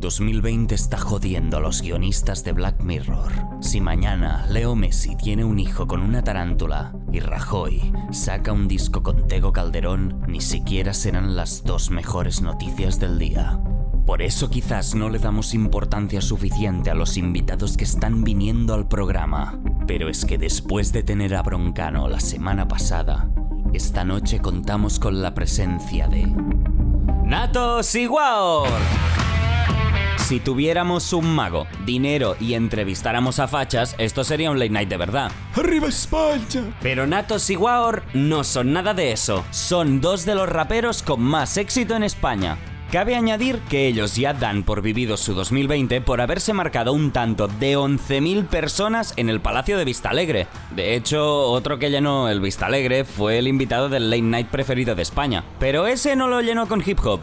2020 está jodiendo a los guionistas de Black Mirror. Si mañana Leo Messi tiene un hijo con una tarántula y Rajoy saca un disco con Tego Calderón, ni siquiera serán las dos mejores noticias del día. Por eso quizás no le damos importancia suficiente a los invitados que están viniendo al programa. Pero es que después de tener a Broncano la semana pasada, esta noche contamos con la presencia de... ¡Nato Siguaor! Si tuviéramos un mago, dinero y entrevistáramos a fachas, esto sería un late night de verdad. ¡Arriba España! Pero Natos y Waor no son nada de eso. Son dos de los raperos con más éxito en España. Cabe añadir que ellos ya dan por vivido su 2020 por haberse marcado un tanto de 11.000 personas en el Palacio de Vistalegre. De hecho, otro que llenó el Vistalegre fue el invitado del late night preferido de España. Pero ese no lo llenó con hip hop.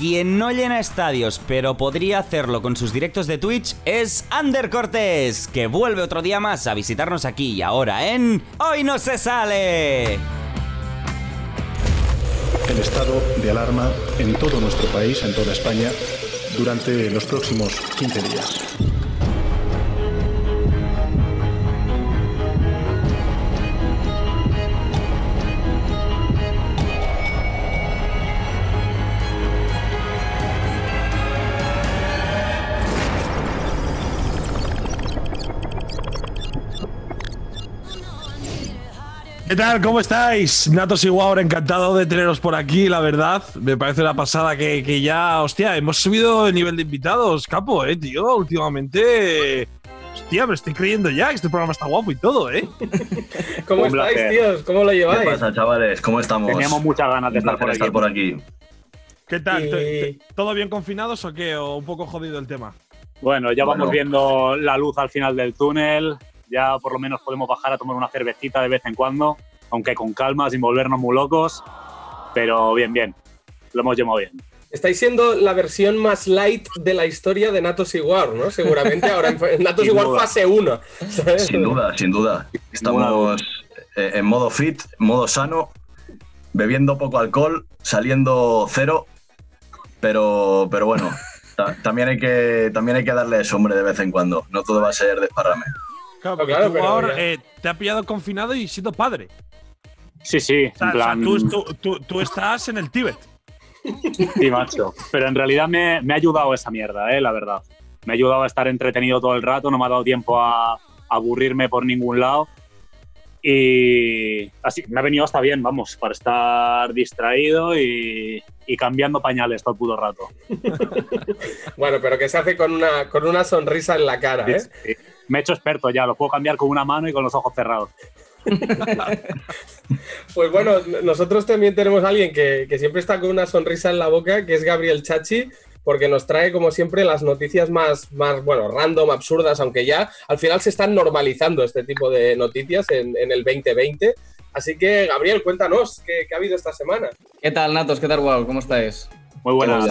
Quien no llena estadios, pero podría hacerlo con sus directos de Twitch, es Ander Cortés, que vuelve otro día más a visitarnos aquí y ahora en Hoy no se sale. El estado de alarma en todo nuestro país, en toda España, durante los próximos 15 días. ¿Qué tal? ¿Cómo estáis? Natos y Guaur, encantado de teneros por aquí, la verdad. Me parece la pasada que, que ya, hostia, hemos subido el nivel de invitados, capo, eh, tío. Últimamente. Hostia, me estoy creyendo ya que este programa está guapo y todo, ¿eh? ¿Cómo Un estáis, placer. tíos? ¿Cómo lo ¿Qué lleváis? pasa, chavales? ¿Cómo estamos? Teníamos muchas ganas de estar por aquí. estar por aquí. ¿Qué tal? Y- ¿Te- te- ¿Todo bien confinados o qué? ¿O un poco jodido el tema? Bueno, ya Bueno. vamos viendo la luz al final del túnel. Ya por lo menos podemos bajar a tomar una cervecita de vez en cuando, aunque con calma, sin volvernos muy locos. Pero bien, bien. Lo hemos llevado bien. Estáis siendo la versión más light de la historia de Natos y War, ¿no? Seguramente ahora en Natos duda. fase 1. ¿sabes? Sin duda, sin duda. Estamos eh, en modo fit, modo sano, bebiendo poco alcohol, saliendo cero, pero, pero bueno, ta- también, hay que, también hay que darle eso, hombre, de vez en cuando. No todo va a ser desparrame. Claro, porque claro, tú, pero eh, te ha pillado confinado y siendo padre. Sí, sí, O sea, en plan. o sea, tú, tú- tú- tú estás en el Tíbet. Sí, macho. Pero en realidad me, me ha ayudado esa mierda, eh, la verdad. Me ha ayudado a estar entretenido todo el rato, no me ha dado tiempo a, a aburrirme por ningún lado. Y así me ha venido hasta bien, vamos, para estar distraído y, y cambiando pañales todo el puto rato. Bueno, pero que se hace con una, con una sonrisa en la cara, ¿eh? Sí. Me he hecho experto ya, lo puedo cambiar con una mano y con los ojos cerrados. Pues bueno, nosotros también tenemos a alguien que, que siempre está con una sonrisa en la boca, que es Gabriel Chachi, porque nos trae, como siempre, las noticias más, más bueno, random, absurdas, aunque ya al final se están normalizando este tipo de noticias en, en el 2020. Así que, Gabriel, cuéntanos, ¿qué, qué ha habido esta semana? ¿Qué tal, Natos? ¿Qué tal, Wow? ¿Cómo estáis? Muy buenas.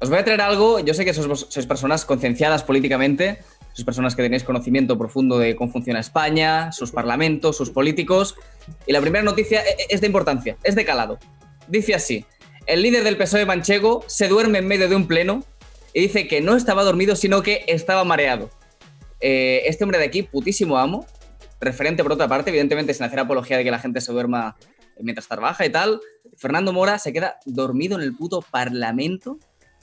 Os voy a traer algo. Yo sé que sois, sois personas concienciadas políticamente, sois personas que tenéis conocimiento profundo de cómo funciona España, sus parlamentos, sus políticos. Y la primera noticia e- e- es de importancia, es de calado. Dice así: el líder del PSOE manchego se duerme en medio de un pleno y dice que no estaba dormido, sino que estaba mareado. Eh, este hombre de aquí, putísimo amo, referente por otra parte, evidentemente sin hacer apología de que la gente se duerma mientras trabaja y tal. Fernando Mora se queda dormido en el puto parlamento,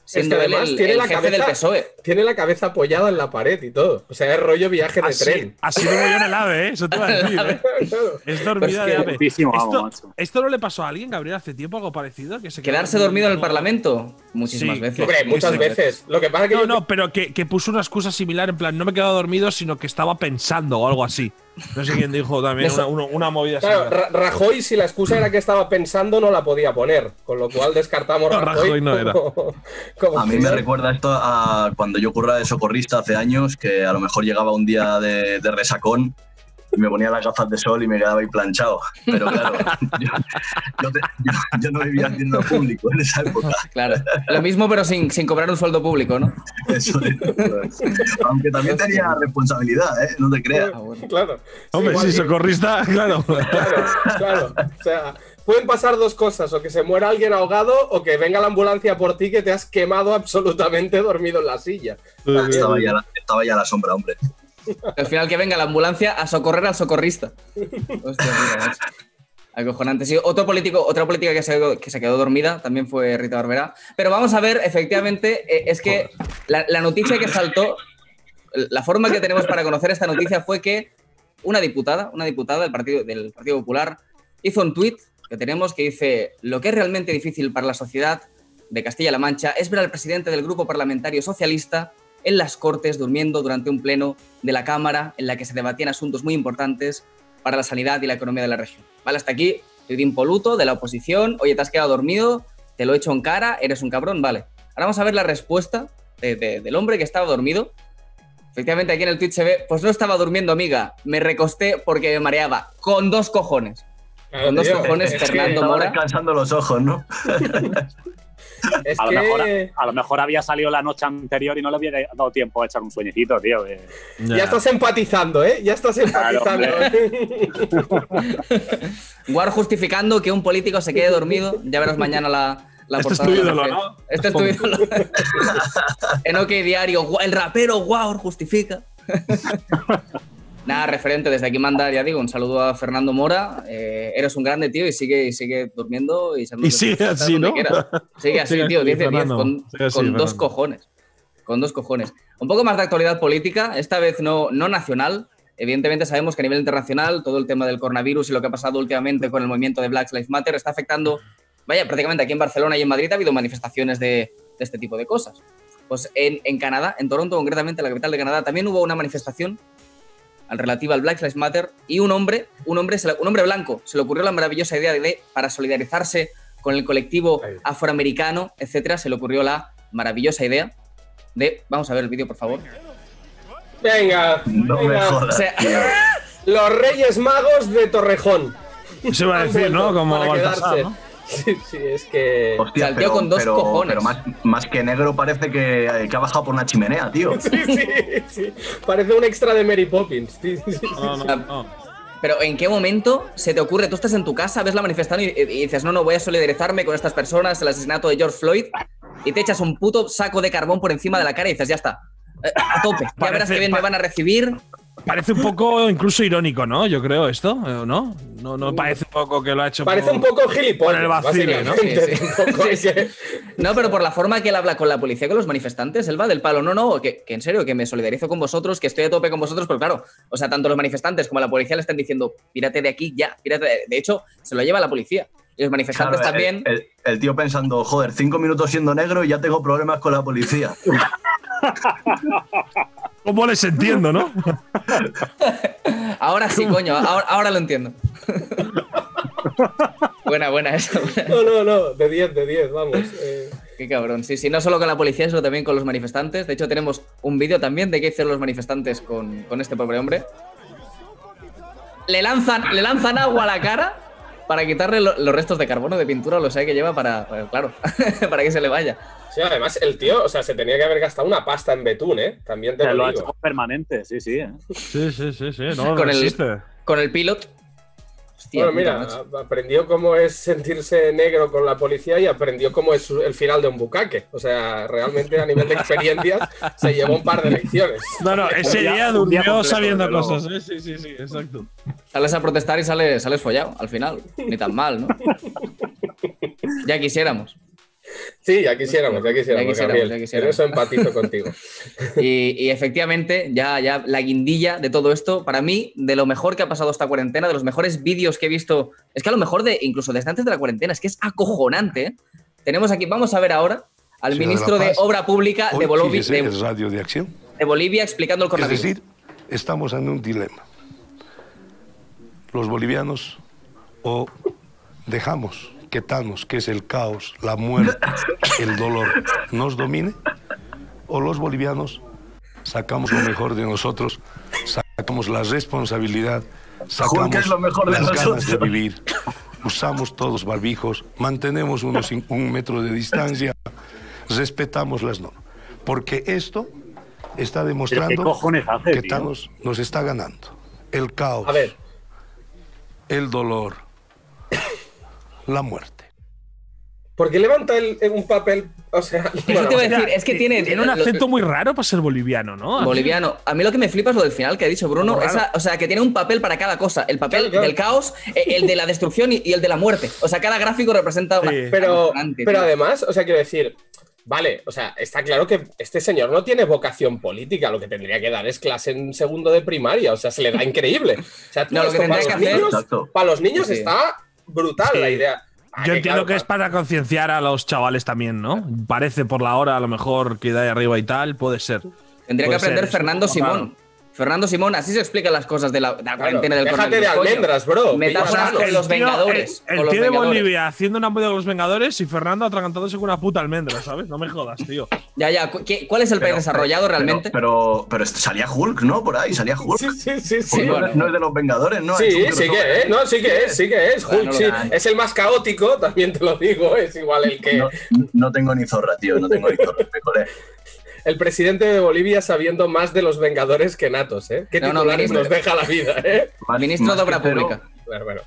siendo que él además el, tiene el la jefe cabeza- del PSOE. Tiene la cabeza apoyada en la pared y todo. O sea, es rollo viaje de Así, tren. así vengo yo en el AVE, ¿eh? Eso te iba a decir, ¿eh? Es dormida Pues de AVE. Esto. ¿Esto no le pasó a alguien, Gabriel, hace tiempo, algo parecido? Que se Quedarse dormido en el parlamento, muchísimas Sí, veces. Hombre, muchas sí. veces. Lo que pasa es que No, yo- no, pero que, que puso una excusa similar, en plan, no me he quedado dormido, sino que estaba pensando o algo así. No sé quién dijo también una, una- una movida Claro, similar. Rajoy, si la excusa era que estaba pensando, no la podía poner. Con lo cual descartamos No, Rajoy, Rajoy no era. como- como A mí me recuerda esto a cuando yo curraba de socorrista hace años, que a lo mejor llegaba un día de, de resacón y me ponía las gafas de sol y me quedaba ahí planchado. Pero claro, yo, yo te- yo- yo no vivía haciendo público en esa época. Claro. Lo mismo, pero sin, sin cobrar un sueldo público, ¿no? Eso es. Aunque también tenía responsabilidad, ¿eh? No te creas. Ah, bueno. Claro. Hombre, igual sí, socorrista, claro. Claro, claro. O sea, pueden pasar dos cosas, o que se muera alguien ahogado o que venga la ambulancia por ti que te has quemado absolutamente dormido en la silla. Estaba ya, la, estaba ya la sombra, hombre. Al final que venga la ambulancia a socorrer al socorrista. Hostia, mira. Acojonante. Sí, otro político, otra política que se, que se quedó dormida también fue Rita Barbera. Pero vamos a ver, efectivamente, eh, es que la, la noticia que saltó, la forma que tenemos para conocer esta noticia fue que una diputada, una diputada del Partido, del Partido Popular, hizo un tuit que tenemos que dice, lo que es realmente difícil para la sociedad de Castilla-La Mancha es ver al presidente del grupo parlamentario socialista en las Cortes durmiendo durante un pleno de la Cámara en la que se debatían asuntos muy importantes para la sanidad y la economía de la región. Vale, hasta aquí, tuit impoluto de la oposición, oye, te has quedado dormido, te lo he hecho en cara, eres un cabrón, vale. Ahora vamos a ver la respuesta de- de- del hombre que estaba dormido. Efectivamente, aquí en el tweet se ve, pues no estaba durmiendo, amiga, me recosté porque me mareaba, con dos cojones. Claro, Con dos cojones, Fernando Mora. descansando los ojos, ¿no? Es A lo, que. mejor, a lo mejor había salido la noche anterior y no le había dado tiempo a echar un sueñecito, tío. Ya estás empatizando, ¿eh? Ya estás Claro, empatizando. Guar justificando que un político se quede dormido. Ya verás mañana la, la Este es portada tu ídolo. ¿no? Este es tu ídolo. en OK Diario, el rapero Guar justifica. Nada, referente, desde aquí mandar, ya digo, un saludo a Fernando Mora. Eh, eres un grande, tío, y sigue, y sigue durmiendo y, Y sigue así, ¿no? Sigue así, tío, así, 10 de 10, Fernando. con, así, con dos cojones. Con dos cojones. Un poco más de actualidad política, esta vez no, no nacional. Evidentemente sabemos que a nivel internacional todo el tema del coronavirus y lo que ha pasado últimamente con el movimiento de Black Lives Matter está afectando, vaya, prácticamente aquí en Barcelona y en Madrid ha habido manifestaciones de, de este tipo de cosas. Pues en, en Canadá, en Toronto concretamente, la capital de Canadá, también hubo una manifestación relativa al Black Lives Matter y un hombre, un hombre, un hombre blanco, se le ocurrió la maravillosa idea de, para solidarizarse con el colectivo afroamericano, etcétera, se le ocurrió la maravillosa idea de, vamos a ver el vídeo, por favor. Venga, No me venga. O jodas. sea, Los Reyes Magos de Torrejón. Se iba a decir, ¿no? Como para Baltasar, quedarse. ¿no? Sí, sí, es que. Hostia, con dos cojones. Pero más, más que negro parece que, que ha bajado por una chimenea, tío. Sí, sí, sí. Parece un extra de Mary Poppins. Sí, sí, sí. No, no, no. pero ¿en qué momento se te ocurre? Tú estás en tu casa, ves la manifestación y, y dices, no, no, voy a solidarizarme con estas personas, el asesinato de George Floyd, y te echas un puto saco de carbón por encima de la cara y dices, ya está, eh, a tope, ya Parece- verás que bien me van a recibir. Parece un poco incluso irónico, ¿no? Yo creo esto, ¿o ¿no? No, no parece un poco que lo ha hecho Parece por- un poco gilipollas. por el vacile, ¿no? Sí, sí. Tampoco hay Sí, sí. que- No, pero por la forma que él habla con la policía, con los manifestantes, él va del palo. No, no, que, que en serio, que me solidarizo con vosotros, que estoy a tope con vosotros, pero claro, o sea, tanto los manifestantes como la policía le están diciendo, pírate de aquí ya, pírate. de-". De hecho, se lo lleva la policía. Y los manifestantes Claro, también. El, el- el tío pensando, joder, cinco minutos siendo negro y ya tengo problemas con la policía. ¿Cómo les entiendo, no? Ahora sí, coño, ahora, ahora lo entiendo. buena, buena esa. buena. No, no, no. De 10, de 10, vamos. eh. Qué cabrón. Sí, sí, no solo con la policía, sino también con los manifestantes. De hecho, tenemos un vídeo también de qué hicieron los manifestantes con, con este pobre hombre. Le lanzan, le lanzan agua a la cara para quitarle lo- los restos de carbono de pintura o lo sé que lleva para, para- claro, para que se le vaya. Sí, además, el tío, o sea, se tenía que haber gastado una pasta en betún, ¿eh? También te lo lo ha hecho permanente, sí, sí. ¿eh? Sí, sí, sí, sí. No, no Con el-. Con el pilot. Hostia, Bueno, mira, macho. aprendió cómo es sentirse negro con la policía y aprendió cómo es el final de un bucaque. O sea, realmente a nivel de experiencias se llevó un par de lecciones. No, no, ese día- día un día durmió sabiendo cosas, ¿eh? Sí, sí, sí, exacto. Sales a protestar y sales, sales follado al final. Ni tan mal, ¿no? ya quisiéramos. Sí, ya quisiéramos, ya quisiéramos, Ya quisiéramos, Gabriel. ya quisiéramos. Eso empatizo contigo. Y, y efectivamente, ya, ya la guindilla de todo esto, para mí, de lo mejor que ha pasado esta cuarentena, de los mejores vídeos que he visto, es que a lo mejor de incluso desde antes de la cuarentena, es que es acojonante. ¿eh? Tenemos aquí, vamos a ver ahora al ministro de. Obra Pública de, fíjese, de- es radio de acción. de Bolivia explicando el Es coronavirus. decir, estamos en un dilema. Los bolivianos o dejamos que es el caos, la muerte, el dolor, nos domine, o los bolivianos sacamos lo mejor de nosotros, sacamos la responsabilidad, sacamos ¿qué es lo mejor de las ganas de vivir, usamos todos barbijos, mantenemos unos un metro de distancia, respetamos las normas. Porque esto está demostrando hace, que? Thanos nos está ganando. El caos, A ver, el dolor, la muerte. ¿Por qué levanta el- un papel? O sea, Eso bueno, te iba a decir, es que tiene. Tiene un lo- acento muy raro para ser boliviano, ¿no? Boliviano. A mí lo que me flipa es lo del final que ha dicho Bruno. Esa- o sea, que tiene un papel para cada cosa. El papel Claro, claro. del caos, eh, el de la destrucción y, y el de la muerte. O sea, cada gráfico representa una. Sí. pero, pero además, o sea, quiero decir, vale, o sea, está claro que este señor no tiene vocación política, lo que tendría que dar es clase en segundo de primaria, o sea, se le da increíble. O sea, tú No, lo que para, tendría los que hacer- niños, para los niños sí. está brutal Sí. la idea. Ah, Yo entiendo claro, que es para concienciar a los chavales también, ¿no? Parece por la hora, a lo mejor que da ahí arriba y tal, puede ser. Tendría que Puede aprender Fernando. Simón. Fernando Simón, así se explican las cosas de la, de la Claro, cuarentena del déjate de almendras, bro. Metáforas con los tío- Vengadores. El, los tío de Vengadores. Bolivia haciendo una movida con los Vengadores y Fernando atragantándose con una puta almendra, ¿sabes? No me jodas, tío. Ya, ya. ¿cu- qué- ¿Cuál es el país Pero- desarrollado realmente? Pero, pero, pero salía Hulk, ¿no? Por ahí, salía Hulk. Sí, sí, sí, sí. No, bueno. no es de los Vengadores, ¿no? Sí, sí que es, no, sí que es, sí que es. Bueno, Hulk, no sí. Es el más caótico, también te lo digo, es igual el que. No, no tengo ni zorra, tío, no tengo ni zorra. Me. El presidente de Bolivia sabiendo más de los Vengadores que Natos, ¿eh? ¿Qué No, no, titulares ministro. nos deja la vida, eh? Ministro de Obra Pública. Bueno, bueno.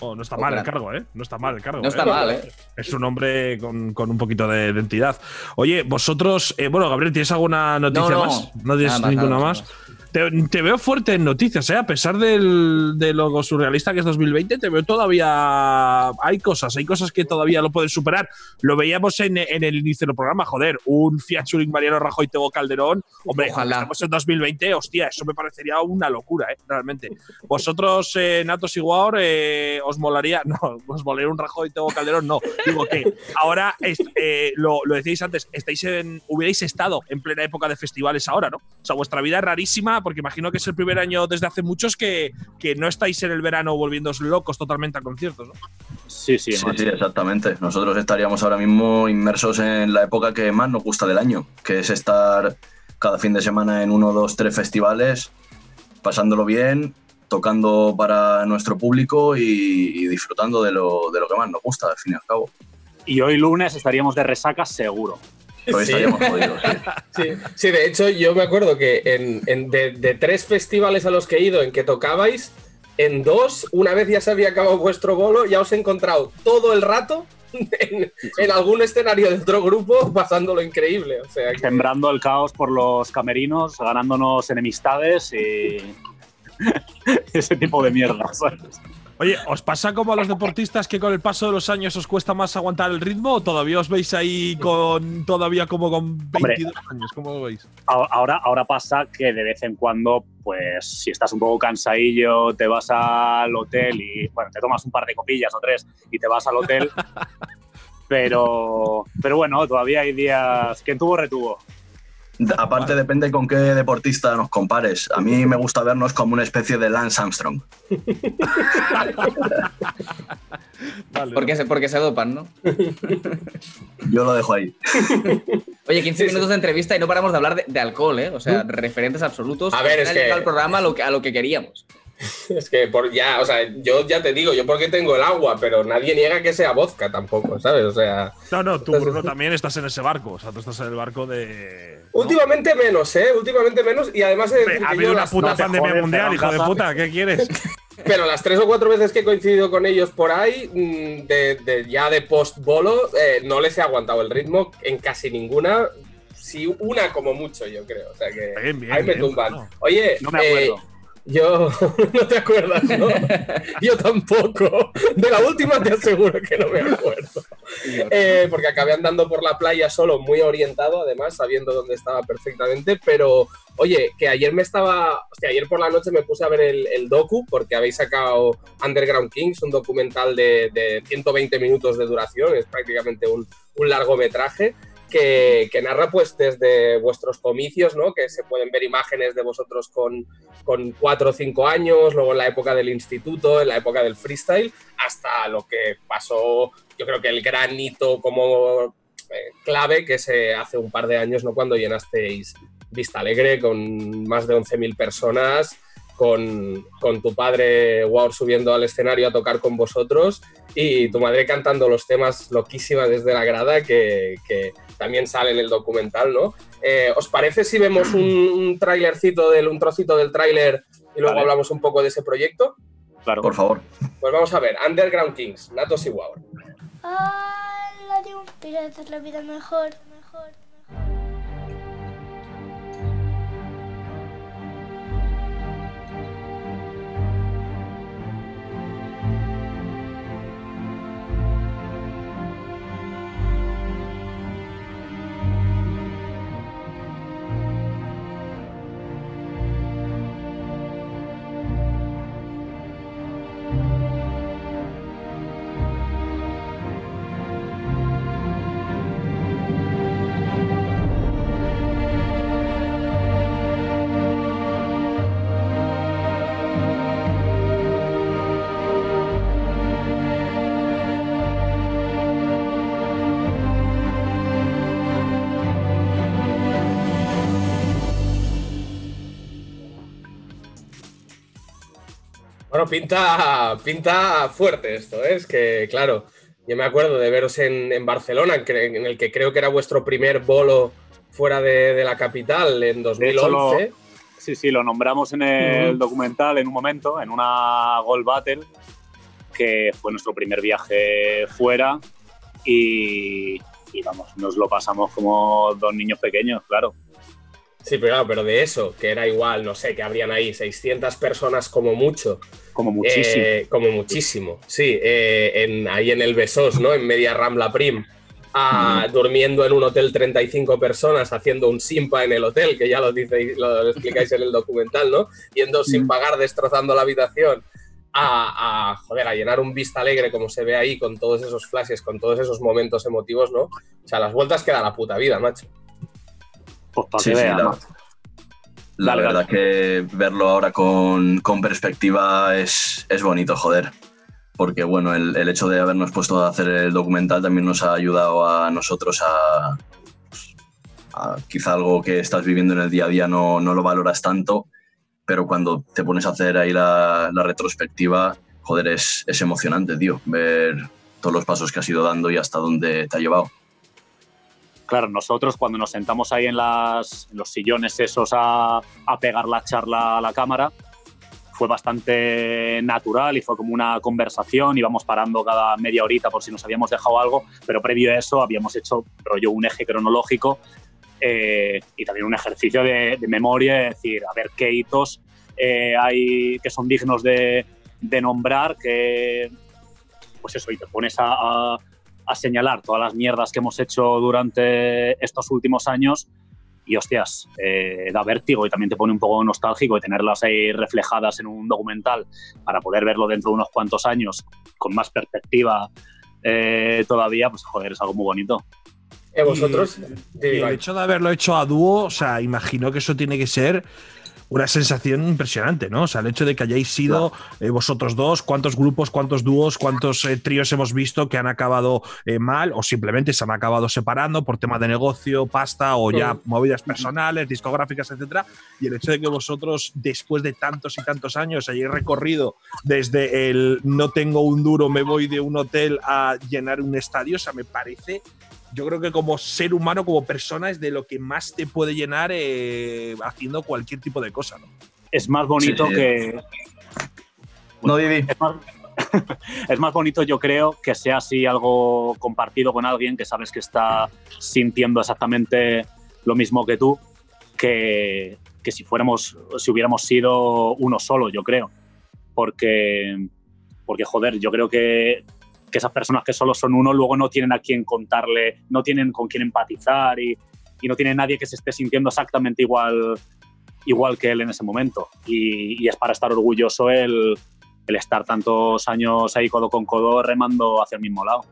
Oh, no está mal el cargo, ¿eh? No está mal el cargo. No está ¿eh? mal, ¿eh? Es un hombre con, con un poquito de identidad. Oye, vosotros, eh, bueno, Gabriel, ¿tienes alguna noticia No, no. más? No tienes Nada ninguna nada más. más. Te, te veo fuerte en noticias, ¿eh? A pesar del, de lo surrealista que es 2020, te veo todavía. Hay cosas, hay cosas que todavía lo pueden superar. Lo veíamos en, en el inicio del programa, joder. Un featuring Mariano Rajoy Tego Calderón. Hombre, Ojalá. estamos en 2020, hostia, eso me parecería una locura, ¿eh? Realmente. Vosotros, eh, Natos y Guaor, eh, os molaría. No, os molaría un Rajoy Tego Calderón, no. Digo que ahora, es- eh, lo, lo decíais antes, estáis en, hubierais estado en plena época de festivales ahora, ¿no? O sea, vuestra vida es rarísima porque imagino que es el primer año desde hace muchos que, que no estáis en el verano volviéndoos locos totalmente a conciertos, ¿no? Sí, sí, Sí, sí, exactamente. Nosotros estaríamos ahora mismo inmersos en la época que más nos gusta del año, que es estar cada fin de semana en uno, dos, tres festivales, pasándolo bien, tocando para nuestro público y, y disfrutando de lo, de lo que más nos gusta, al fin y al cabo. Y hoy lunes estaríamos de resaca seguro. Hoy Sí. estaríamos jodidos. sí. Sí, sí, de hecho, yo me acuerdo que en, en- de, de tres festivales a los que he ido en que tocabais, en dos, una vez ya se había acabado vuestro bolo, ya os he encontrado todo el rato en, en algún escenario de otro grupo pasándolo increíble. O sea, que- Sembrando el caos por los camerinos, ganándonos enemistades y. ese tipo de mierda. ¿sabes? Oye, ¿os pasa como a los deportistas que con el paso de los años os cuesta más aguantar el ritmo o todavía os veis ahí con todavía como con 22 años? ¿Cómo lo veis? Ahora, ahora pasa que de vez en cuando, pues si estás un poco cansadillo, te vas al hotel y, bueno, te tomas un par de copillas o tres y te vas al hotel. pero, pero bueno, todavía hay días. que tuvo, retuvo. Aparte, depende con qué deportista nos compares. A mí me gusta vernos como una especie de Lance Armstrong. Vale, Porque se, porque se dopan, ¿no? Yo lo dejo ahí. Oye, 15 minutos de entrevista y no paramos de hablar de, de alcohol, ¿eh? O sea, referentes absolutos. A ver, Al es que- el programa a lo que, a lo que queríamos. es que por ya, o sea, yo ya te digo, yo porque tengo el agua, pero nadie niega que sea vodka tampoco, ¿sabes? O sea, No, no, tú, Bruno, también estás en ese barco. O sea, tú estás en el barco de. ¿no? últimamente menos, ¿eh? Últimamente menos y además he de decir ha que habido yo una las- puta no pandemia mundial, hijo de puta. ¿Qué quieres? Pero las tres o cuatro veces que he coincidido con ellos por ahí, mm, de, de- ya de post-bolo, eh, no les he aguantado el ritmo en casi ninguna. Sí, una como mucho, yo creo. O sea que Bien, bien, ahí me bien, tumban. bueno. Oye, No me eh, acuerdo. Yo. no te acuerdas, ¿no? yo tampoco. De la última te aseguro que no me acuerdo. Eh, porque acabé andando por la playa solo, muy orientado, además, sabiendo dónde estaba perfectamente. Pero, oye, que ayer me estaba. Hostia, ayer por la noche me puse a ver el, el docu, porque habéis sacado Underground Kings, un documental de, de 120 minutos de duración, es prácticamente un, un largometraje. Que, narra pues desde vuestros comicios, ¿no? Que se pueden ver imágenes de vosotros con, con 4 o 5 años, luego en la época del instituto, en la época del freestyle, hasta lo que pasó, yo creo que el gran hito como eh, clave que se hace un par de años, ¿no? Cuando llenasteis Vista Alegre con más de 11.000 personas, con, con tu padre Wow subiendo al escenario a tocar con vosotros y tu madre cantando los temas loquísimas desde la grada que, que también sale en el documental, ¿no? Eh, ¿Os parece si vemos un, un trailercito, del, un trocito del tráiler y luego Vale. hablamos un poco de ese proyecto? claro. Por favor. Pues vamos a ver, Underground Kings, Natos y Wow. Ah, la de un pirata es la vida mejor, mejor, mejor. Bueno, pinta, pinta fuerte esto, ¿eh? es que, claro, yo me acuerdo de veros en, en Barcelona, en, el que creo que era vuestro primer bolo fuera de, de la capital en De hecho, 2011. lo, sí, sí, lo nombramos en el documental en un momento, en una Gold Battle, que fue nuestro primer viaje fuera y, y vamos, nos lo pasamos como dos niños pequeños, claro. Sí, pero claro, pero de eso, que era igual, no sé, que habrían ahí 600 personas como mucho. Como muchísimo. Eh, como muchísimo, sí. eh, en, ahí en el Besós, ¿no? En media Rambla Prim. ah, Durmiendo en un hotel 35 personas, haciendo un simpa en el hotel, que ya lo, dice, lo explicáis en el documental, ¿no? Yendo sin pagar, destrozando la habitación. A, a, joder, a llenar un vista alegre como se ve ahí, con todos esos flashes, con todos esos momentos emotivos, ¿no? O sea, las vueltas que da la puta vida, macho. Pues para Sí, que sí, veas, la, ¿no? la Dale, verdad dale. que verlo ahora con, con perspectiva es, es bonito, joder. Porque bueno, el, el hecho de habernos puesto a hacer el documental también nos ha ayudado a nosotros a, a quizá algo que estás viviendo en el día a día no, no lo valoras tanto, pero cuando te pones a hacer ahí la, la retrospectiva, joder, es, es emocionante, tío, ver todos los pasos que has ido dando y hasta dónde te ha llevado. Claro, nosotros cuando nos sentamos ahí en, los sillones esos a, pegar la charla a la cámara, fue bastante natural y fue como una conversación, íbamos parando cada media horita por si nos habíamos dejado algo, pero previo a eso habíamos hecho rollo un eje cronológico eh, y también un ejercicio de, memoria, es decir, a ver qué hitos eh, hay que son dignos de, nombrar, que pues eso, y te pones a- a señalar todas las mierdas que hemos hecho durante estos últimos años. Y hostias, eh, da vértigo y también te pone un poco nostálgico y tenerlas ahí reflejadas en un documental para poder verlo dentro de unos cuantos años con más perspectiva eh, todavía, pues joder, es algo muy bonito. Eh, vosotros, Y el hecho de haberlo hecho a dúo, o sea, imagino que eso tiene que ser una sensación impresionante, ¿no? O sea, el hecho de que hayáis sido eh, vosotros dos, cuántos grupos, cuántos dúos, cuántos eh, tríos hemos visto que han acabado eh, mal o simplemente se han acabado separando por tema de negocio, pasta o ya movidas personales, discográficas, etcétera. Y el hecho de que vosotros, después de tantos y tantos años, hayáis recorrido desde el no tengo un duro, me voy de un hotel a llenar un estadio, o sea, me parece yo creo que como ser humano, como persona, es de lo que más te puede llenar eh, haciendo cualquier tipo de cosa, ¿no? Es más bonito Sí, que, No, Didi. es más, es más bonito, yo creo, que sea así algo compartido con alguien que sabes que está sintiendo exactamente lo mismo que tú, que, que si fuéramos, si hubiéramos sido uno solo, yo creo. Porque, porque joder, yo creo que, que esas personas que solo son uno luego no tienen a quien contarle, no tienen con quién empatizar y, y no tienen nadie que se esté sintiendo exactamente igual, igual que él en ese momento. Y, es para estar orgulloso el, el estar tantos años ahí codo con codo remando hacia el mismo lado.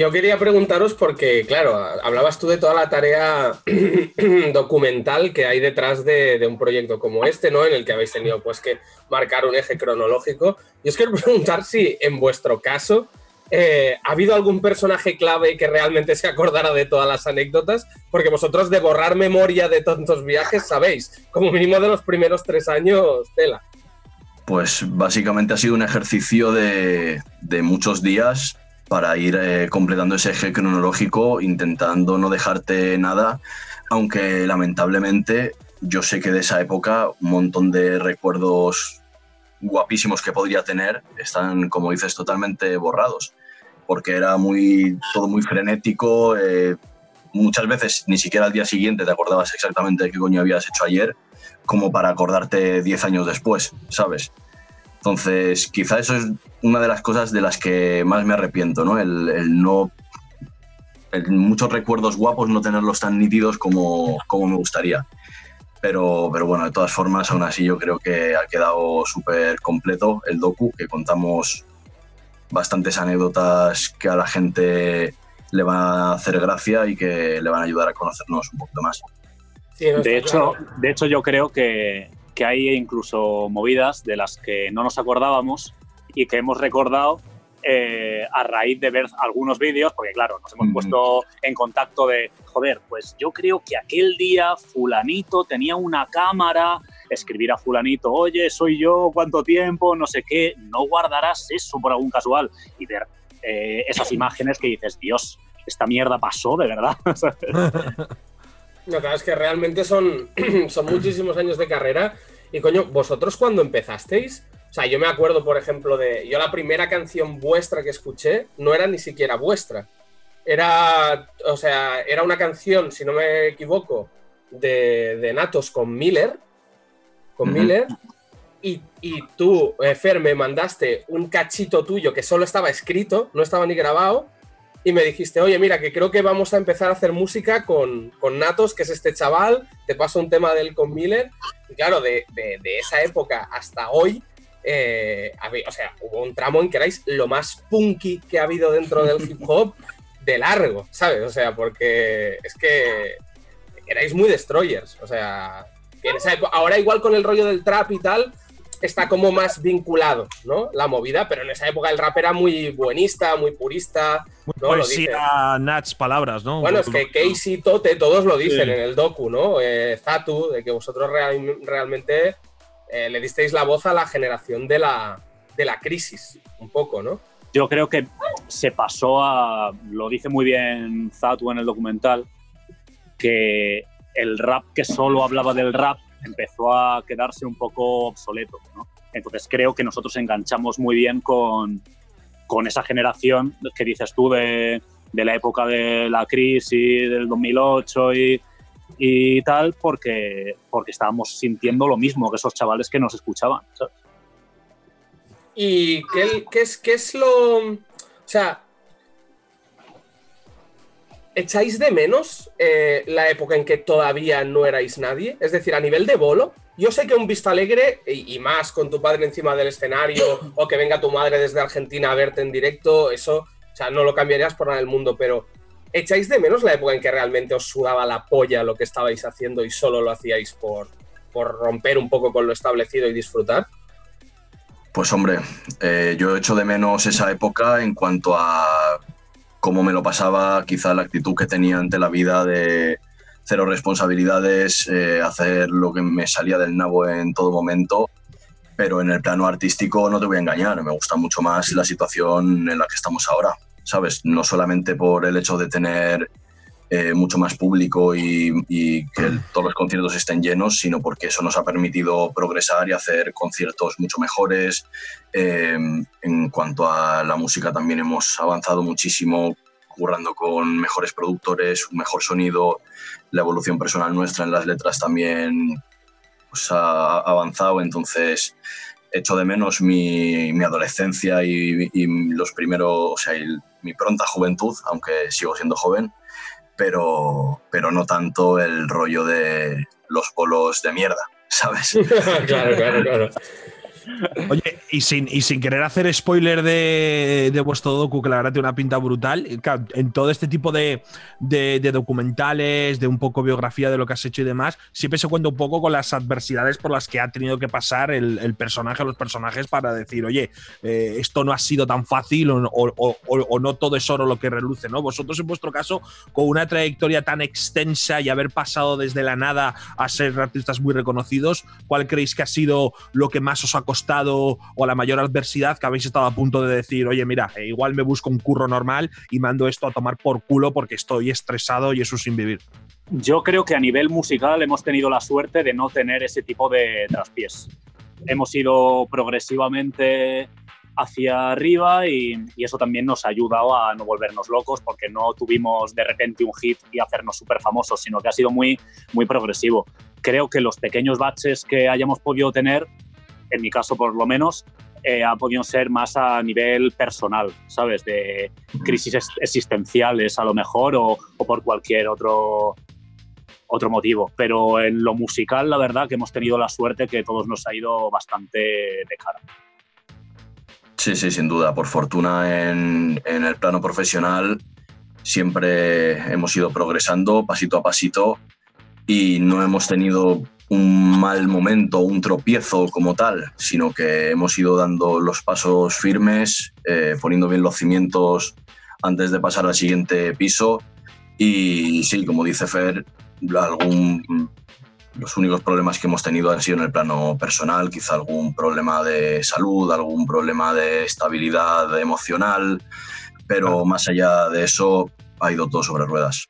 Yo quería preguntaros porque, claro, hablabas tú de toda la tarea documental que hay detrás de, un proyecto como este, ¿no? En el que habéis tenido pues que marcar un eje cronológico. Yo os quiero preguntar si en vuestro caso eh, ha habido algún personaje clave que realmente se acordara de todas las anécdotas, porque vosotros de borrar memoria de tantos viajes sabéis, como mínimo de los primeros tres años, tela. Pues básicamente ha sido un ejercicio de, de muchos días para ir eh, completando ese eje cronológico, intentando no dejarte nada, aunque lamentablemente yo sé que de esa época un montón de recuerdos guapísimos que podría tener están, como dices, totalmente borrados, porque era muy, todo muy frenético, eh, muchas veces ni siquiera al día siguiente te acordabas exactamente de qué coño habías hecho ayer, como para acordarte 10 años después, ¿sabes? Entonces, quizá eso es una de las cosas de las que más me arrepiento, ¿no? El, no. muchos recuerdos guapos no tenerlos tan nítidos como, como me gustaría. Pero, pero bueno, de todas formas, aún así yo creo que ha quedado súper completo el docu, que contamos bastantes anécdotas que a la gente le van a hacer gracia y que le van a ayudar a conocernos un poquito más. de, hecho, de hecho, yo creo que, que hay incluso movidas de las que no nos acordábamos y que hemos recordado eh, a raíz de ver algunos vídeos, porque claro, nos hemos puesto en contacto de, joder, pues yo creo que aquel día fulanito tenía una cámara, escribir a fulanito, oye, soy yo, cuánto tiempo, no sé qué, no guardarás eso por algún casual y ver eh, esas imágenes que dices, Dios, esta mierda pasó de verdad. No, claro, es que realmente son, son muchísimos años de carrera. Y coño, vosotros cuando empezasteis, o sea, yo me acuerdo, por ejemplo, de. Yo la primera canción vuestra que escuché no era ni siquiera vuestra. Era. O sea, era una canción, si no me equivoco, de, de Natos con Miller. Con Miller. Y, y, tú, eh, Fer, me mandaste un cachito tuyo que solo estaba escrito, no estaba ni grabado y me dijiste, oye, mira, que creo que vamos a empezar a hacer música con, con Natos, que es este chaval, te paso un tema del con Miller. Y claro, de, de, esa época hasta hoy, eh, o sea, hubo un tramo en que erais lo más punky que ha habido dentro del hip hop de largo, ¿sabes? O sea, porque es que erais muy destroyers, o sea, ahora igual con el rollo del trap y tal, está como más vinculado, ¿no? La movida, pero en esa época el rap era muy buenista, muy purista. Muy poesía, Nats, palabras, ¿no? Bueno, es que Casey, Tote, todos lo dicen en el docu, ¿no? Eh, Zatu, de que vosotros realmente eh, le disteis la voz a la generación de la, de la crisis, un poco, ¿no? Yo creo que se pasó a, lo dice muy bien Zatu en el documental, que el rap que solo hablaba del rap empezó a quedarse un poco obsoleto. ¿no? Entonces creo que nosotros enganchamos muy bien con, con esa generación que dices tú de, de, la época de la crisis del 2008 y, y, tal, porque, porque estábamos sintiendo lo mismo que esos chavales que nos escuchaban. ¿Y qué, qué, es, qué es lo...? O sea, ¿Echáis de menos eh, la época en que todavía no erais nadie? Es decir, a nivel de bolo, yo sé que un Vista Alegre, y, más con tu padre encima del escenario, o que venga tu madre desde Argentina a verte en directo, eso, o sea, no lo cambiarías por nada del mundo, pero ¿echáis de menos la época en que realmente os sudaba la polla lo que estabais haciendo y solo lo hacíais por, por romper un poco con lo establecido y disfrutar? Pues hombre, eh, yo echo de menos esa época en cuanto a cómo me lo pasaba, quizá la actitud que tenía ante la vida de cero responsabilidades, eh, hacer lo que me salía del nabo en todo momento. Pero en el plano artístico no te voy a engañar, me gusta mucho más la situación en la que estamos ahora, ¿sabes? No solamente por el hecho de tener eh, mucho más público y, que todos los conciertos estén llenos, sino porque eso nos ha permitido progresar y hacer conciertos mucho mejores. Eh, en cuanto a la música también hemos avanzado muchísimo, currando con mejores productores, un mejor sonido, la evolución personal nuestra en las letras también pues, ha avanzado, entonces echo de menos mi, mi adolescencia y, los primeros, o sea, mi pronta juventud, aunque sigo siendo joven, pero, pero no tanto el rollo de los polos de mierda, ¿sabes? claro, claro, claro. Oye, y sin, y sin querer hacer spoiler de, de, vuestro docu, que la verdad tiene una pinta brutal, en todo este tipo de, de, documentales, de un poco biografía de lo que has hecho y demás, siempre se cuenta un poco con las adversidades por las que ha tenido que pasar el, personaje o los personajes para decir, oye, eh, esto no ha sido tan fácil o, o, o, no todo es oro lo que reluce, ¿no? Vosotros en vuestro caso, con una trayectoria tan extensa y haber pasado desde la nada a ser artistas muy reconocidos, ¿cuál creéis que ha sido lo que más os ha costado? o la mayor adversidad que habéis estado a punto de decir, oye, mira, eh, igual me busco un curro normal y mando esto a tomar por culo porque estoy estresado y eso sin vivir? Yo creo que a nivel musical hemos tenido la suerte de no tener ese tipo de traspiés. hemos ido progresivamente hacia arriba y, y eso también nos ha ayudado a no volvernos locos porque no tuvimos de repente un hit y hacernos súper famosos, sino que ha sido muy, muy progresivo. Creo que los pequeños baches que hayamos podido tener, en mi caso por lo menos, eh, han podido ser más a nivel personal, ¿sabes? De crisis ex- existenciales a lo mejor o, o por cualquier otro, otro motivo. Pero en lo musical, la verdad que hemos tenido la suerte que todos nos ha ido bastante de cara. Sí, sí, sin duda. Por fortuna en, en el plano profesional siempre hemos ido progresando pasito a pasito y no hemos tenido un mal momento, un tropiezo como tal, sino que hemos ido dando los pasos firmes, eh, poniendo bien los cimientos antes de pasar al siguiente piso. Y sí, como dice Fer, algún, los únicos problemas que hemos tenido han sido en el plano personal, quizá algún problema de salud, algún problema de estabilidad emocional, pero más allá de eso ha ido todo sobre ruedas.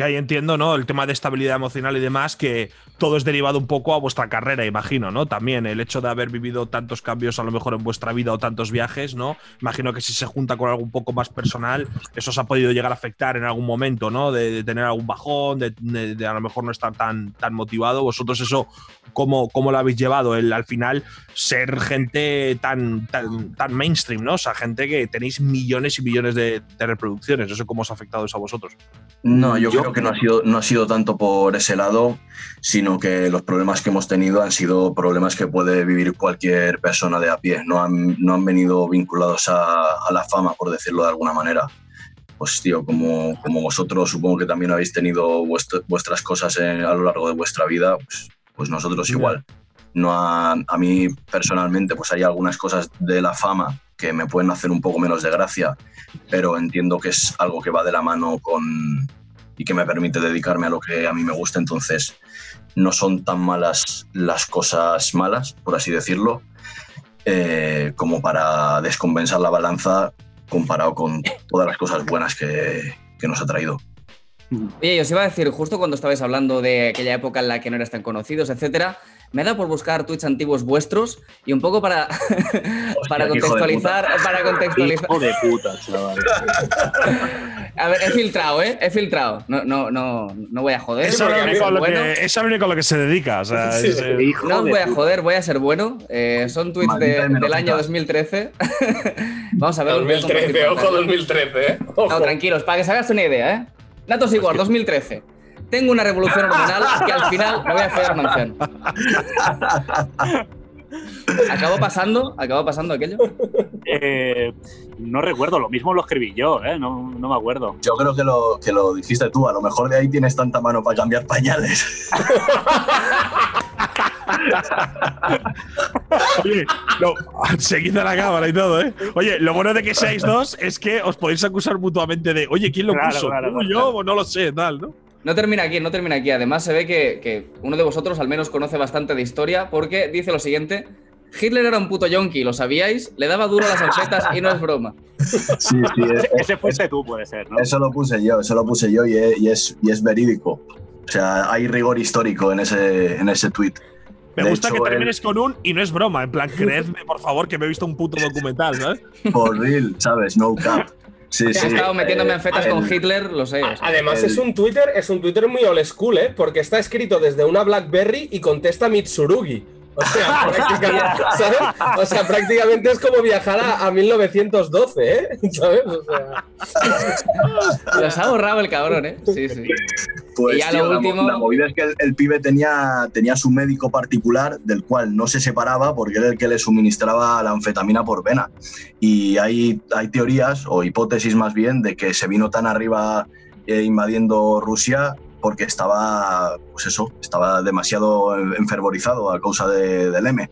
Que ahí entiendo, ¿no? El tema de estabilidad emocional y demás, que todo es derivado un poco a vuestra carrera, imagino, ¿no? También el hecho de haber vivido tantos cambios a lo mejor en vuestra vida o tantos viajes, ¿no? Imagino que si se junta con algo un poco más personal, eso os ha podido llegar a afectar en algún momento, ¿no? De, de tener algún bajón, de, de- de a lo mejor no estar tan, tan motivado. Vosotros eso, ¿cómo, cómo lo habéis llevado? El, al final, ser gente tan, tan, tan mainstream, ¿no? O sea, gente que tenéis millones y millones de, de reproducciones. No sé cómo os ha afectado eso a vosotros. No, yo, creo que no ha, sido, no ha sido tanto por ese lado, sino que los problemas que hemos tenido han sido problemas que puede vivir cualquier persona de a pie. No han, no han venido vinculados a, a la fama, por decirlo de alguna manera. Pues, tío, como, como vosotros supongo que también habéis tenido vuest- vuestras cosas en- a lo largo de vuestra vida, pues, pues nosotros igual. No ha- a mí personalmente, pues hay algunas cosas de la fama que me pueden hacer un poco menos de gracia, pero entiendo que es algo que va de la mano con y que me permite dedicarme a lo que a mí me gusta, entonces no son tan malas las cosas malas, por así decirlo, eh, como para descompensar la balanza comparado con todas las cosas buenas que, que nos ha traído. Oye, yo os iba a decir, justo cuando estabais hablando de aquella época en la que no eras tan conocidos, etcétera, me ha dado por buscar tweets antiguos vuestros y un poco para, para qué hijo de contextualizar. Para contextualizar. Hijo de puta, chaval. A ver, he filtrado, ¿eh? He filtrado. No, no, no, no voy a joder. Eso es lo a único a ser lo bueno. que- eso es lo único a lo que se dedica. O sea, Sí. es, eh, No voy a joder, voy a ser bueno. Eh, son tweets de- del año 2013. Vamos a ver. 2013, ojo 2013, ¿eh? Ojo. No, tranquilos, para que se hagas una idea, ¿eh? Datos igual, 2013. Tengo una revolución hormonal que al final me voy a follar manzano. ¿Acabó pasando? ¿Acabó pasando aquello? Eh, no recuerdo, lo mismo lo escribí yo, ¿eh? no, no me acuerdo. Yo creo que lo, que lo dijiste tú, a lo mejor de ahí tienes tanta mano para cambiar pañales. Oye, no, seguid a la cámara y todo, ¿eh? Oye, lo bueno de que seáis dos es que os podéis acusar mutuamente de, oye, ¿quién lo Claro, puso? claro, ¿Tú, claro. yo o no lo sé, tal, ¿no? No termina aquí, no termina aquí. Además, se ve que, que uno de vosotros al menos conoce bastante de historia porque dice lo siguiente. Hitler era un puto yonki, ¿lo sabíais? Le daba duro a las anfetas y no es broma. Sí, sí, es- Ese, ese fuiste tú, puede ser, ¿no? Eso lo puse yo, eso lo puse yo y es, y es, y es verídico. O sea, hay rigor histórico en ese, en ese tweet. Me De gusta hecho, que él- termines con un y no es broma. En plan, creedme, por favor, que me he visto un puto documental, ¿sabes? For real, ¿sabes? No cap. Sí, He sí. estado metiéndome Eh, anfetas con el- Hitler, lo sé. o sea. Además, El- es un Twitter, es un Twitter muy old school, ¿eh? Porque está escrito desde una Blackberry y contesta Mitsurugi. O sea, prácticamente, ¿sabes? O sea, prácticamente es como viajar a, a 1912, ¿eh? ¿Sabes? O sea, Los ha borrado el cabrón, ¿eh? Sí, sí. Pues, Y ya tío, lo la, último- la movida es que el, el pibe tenía, tenía su médico particular, del cual no se separaba porque era el que le suministraba la anfetamina por vena. Y hay, hay teorías, o hipótesis más bien, de que se vino tan arriba eh, invadiendo Rusia porque estaba, pues eso, estaba demasiado enfervorizado a causa de- del M.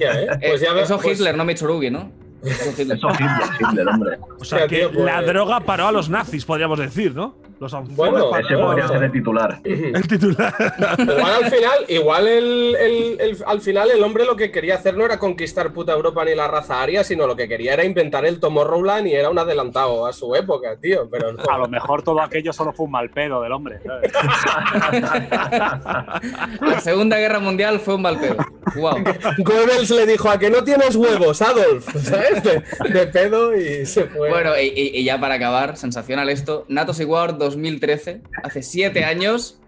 ya, ¿eh? Pues ya Eh, ve- Eso pues- Hitler, no Mitsurugi, ¿no? Eso Hitler. Eso Hitler, Hitler, hombre. O sea, que tío, pues- la droga paró a los nazis, podríamos decir, ¿no? Los Bueno, Ese podría ser el titular. el titular. Igual al final, igual el, el- el- al final el hombre lo que quería hacer no era conquistar puta Europa ni la raza aria, sino lo que quería era inventar el Tomorrowland y era un adelantado a su época, tío. Pero no. A lo mejor todo aquello solo fue un mal pedo del hombre. ¿sabes? La Segunda Guerra Mundial fue un mal pedo. Wow. Goebbels le dijo a que no tienes huevos, Adolf, ¿sabes? De, de pedo y se fue. Bueno, y, y- y ya para acabar, sensacional esto. Natos Iguar 2013, hace siete años.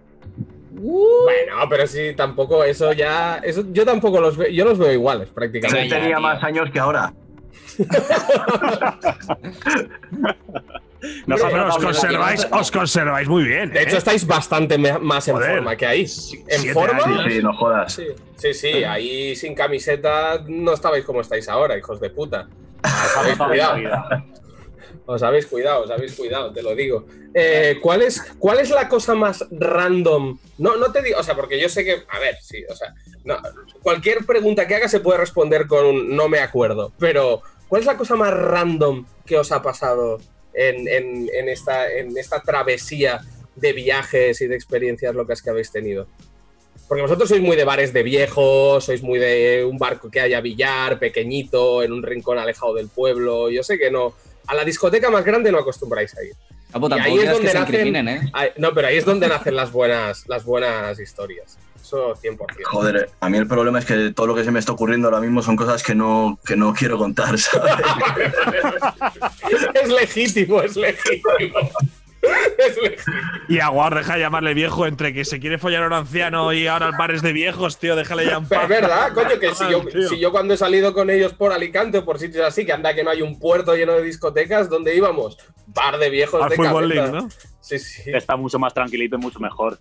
Bueno, pero sí, tampoco eso ya. Eso, yo tampoco los veo. Yo los veo iguales, prácticamente. Él tenía más años que ahora. Os, conserváis, os conserváis muy bien. De hecho, ¿eh? estáis bastante más en Joder. forma que ahí. ¿En forma? años. Sí, sí, no jodas. Sí, sí, sí, ahí sin camiseta no estabais como estáis ahora, hijos de puta. Os habéis cuidado. Os habéis cuidado, os habéis cuidado, te lo digo. Eh, ¿cuál, es, ¿Cuál es la cosa más random? No, no te digo, o sea, porque yo sé que, a ver, sí, o sea, cualquier pregunta que haga se puede responder con un no me acuerdo, pero ¿cuál es la cosa más random que os ha pasado en, en- en esta, en esta travesía de viajes y de experiencias locas que habéis tenido? Porque vosotros sois muy de bares de viejos, sois muy de un barco que haya billar, pequeñito, en un rincón alejado del pueblo. Yo sé que no. A la discoteca más grande no acostumbráis a ir. Capo, Y tampoco ahí es que donde se nacen- ¿eh? Ahí- no, pero ahí es donde nacen las buenas, las buenas historias. Eso 100%. Joder, a mí el problema es que todo lo que se me está ocurriendo ahora mismo son cosas que no, que no quiero contar, ¿sabes? es legítimo, es legítimo. Y Aguar, deja de llamarle viejo entre que se quiere follar a un anciano y ahora el bar es de viejos, tío, déjale ya en Pero paz. es verdad, coño, que si yo, Tío. si yo cuando he salido con ellos por Alicante o por sitios así, que anda que no hay un puerto lleno de discotecas, ¿dónde íbamos? Bar de viejos Al de Fútbol. League, ¿no? Sí, sí. Está mucho más tranquilito y mucho mejor.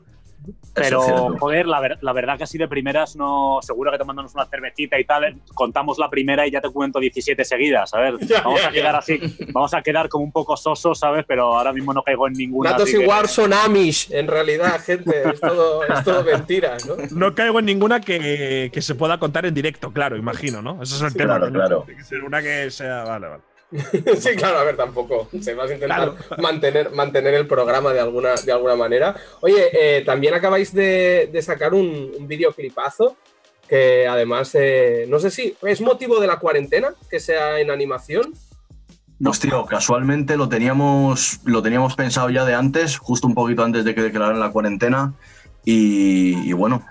Pero, joder, la, ver- la verdad que así de primeras no. Seguro que tomándonos una cervecita y tal, eh, contamos la primera y ya te cuento 17 seguidas. A ver, Ya, vamos ya, a quedar ya. así. Vamos a quedar como un poco sosos, ¿sabes? Pero ahora mismo no caigo en ninguna. Natos así y que- War son Amish, en realidad, gente. Es todo, es todo mentira, ¿no? No caigo en ninguna que, que se pueda contar en directo, claro, imagino, ¿no? Ese es el tema. claro, ¿no? claro. Tiene que ser una que sea. Vale, vale. Sí, claro, a ver, tampoco. Se vas a intentar mantener, mantener el programa de alguna, de alguna manera. Oye, eh, también acabáis de, de sacar un, un videoclipazo que además, eh, no sé si es motivo de la cuarentena que sea en animación. Pues tío, casualmente lo teníamos, lo teníamos pensado ya de antes, justo un poquito antes de que declararan la cuarentena. Y, y bueno,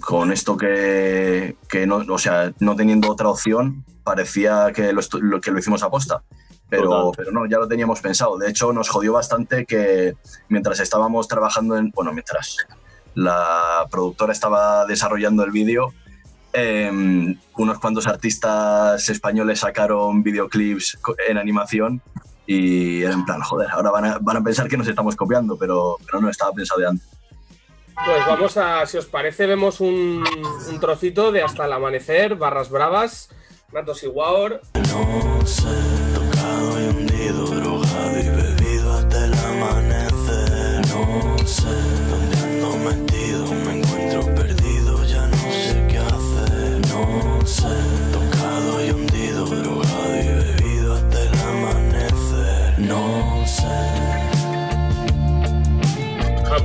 con esto que, que no, o sea, no teniendo otra opción, parecía que lo, que lo hicimos a posta. Pero, pero no, ya lo teníamos pensado. De hecho, nos jodió bastante que mientras estábamos trabajando en. Bueno, mientras la productora estaba desarrollando el vídeo, em, unos cuantos artistas españoles sacaron videoclips en animación y era en plan, joder, ahora van a, van a pensar que nos estamos copiando, pero, pero no, estaba pensado de antes. Pues vamos a, si os parece, vemos un, un trocito de Hasta el Amanecer, Barras Bravas, Natos y Waor. No sé, tocado y hundido, drogado y bebido hasta el amanecer. No sé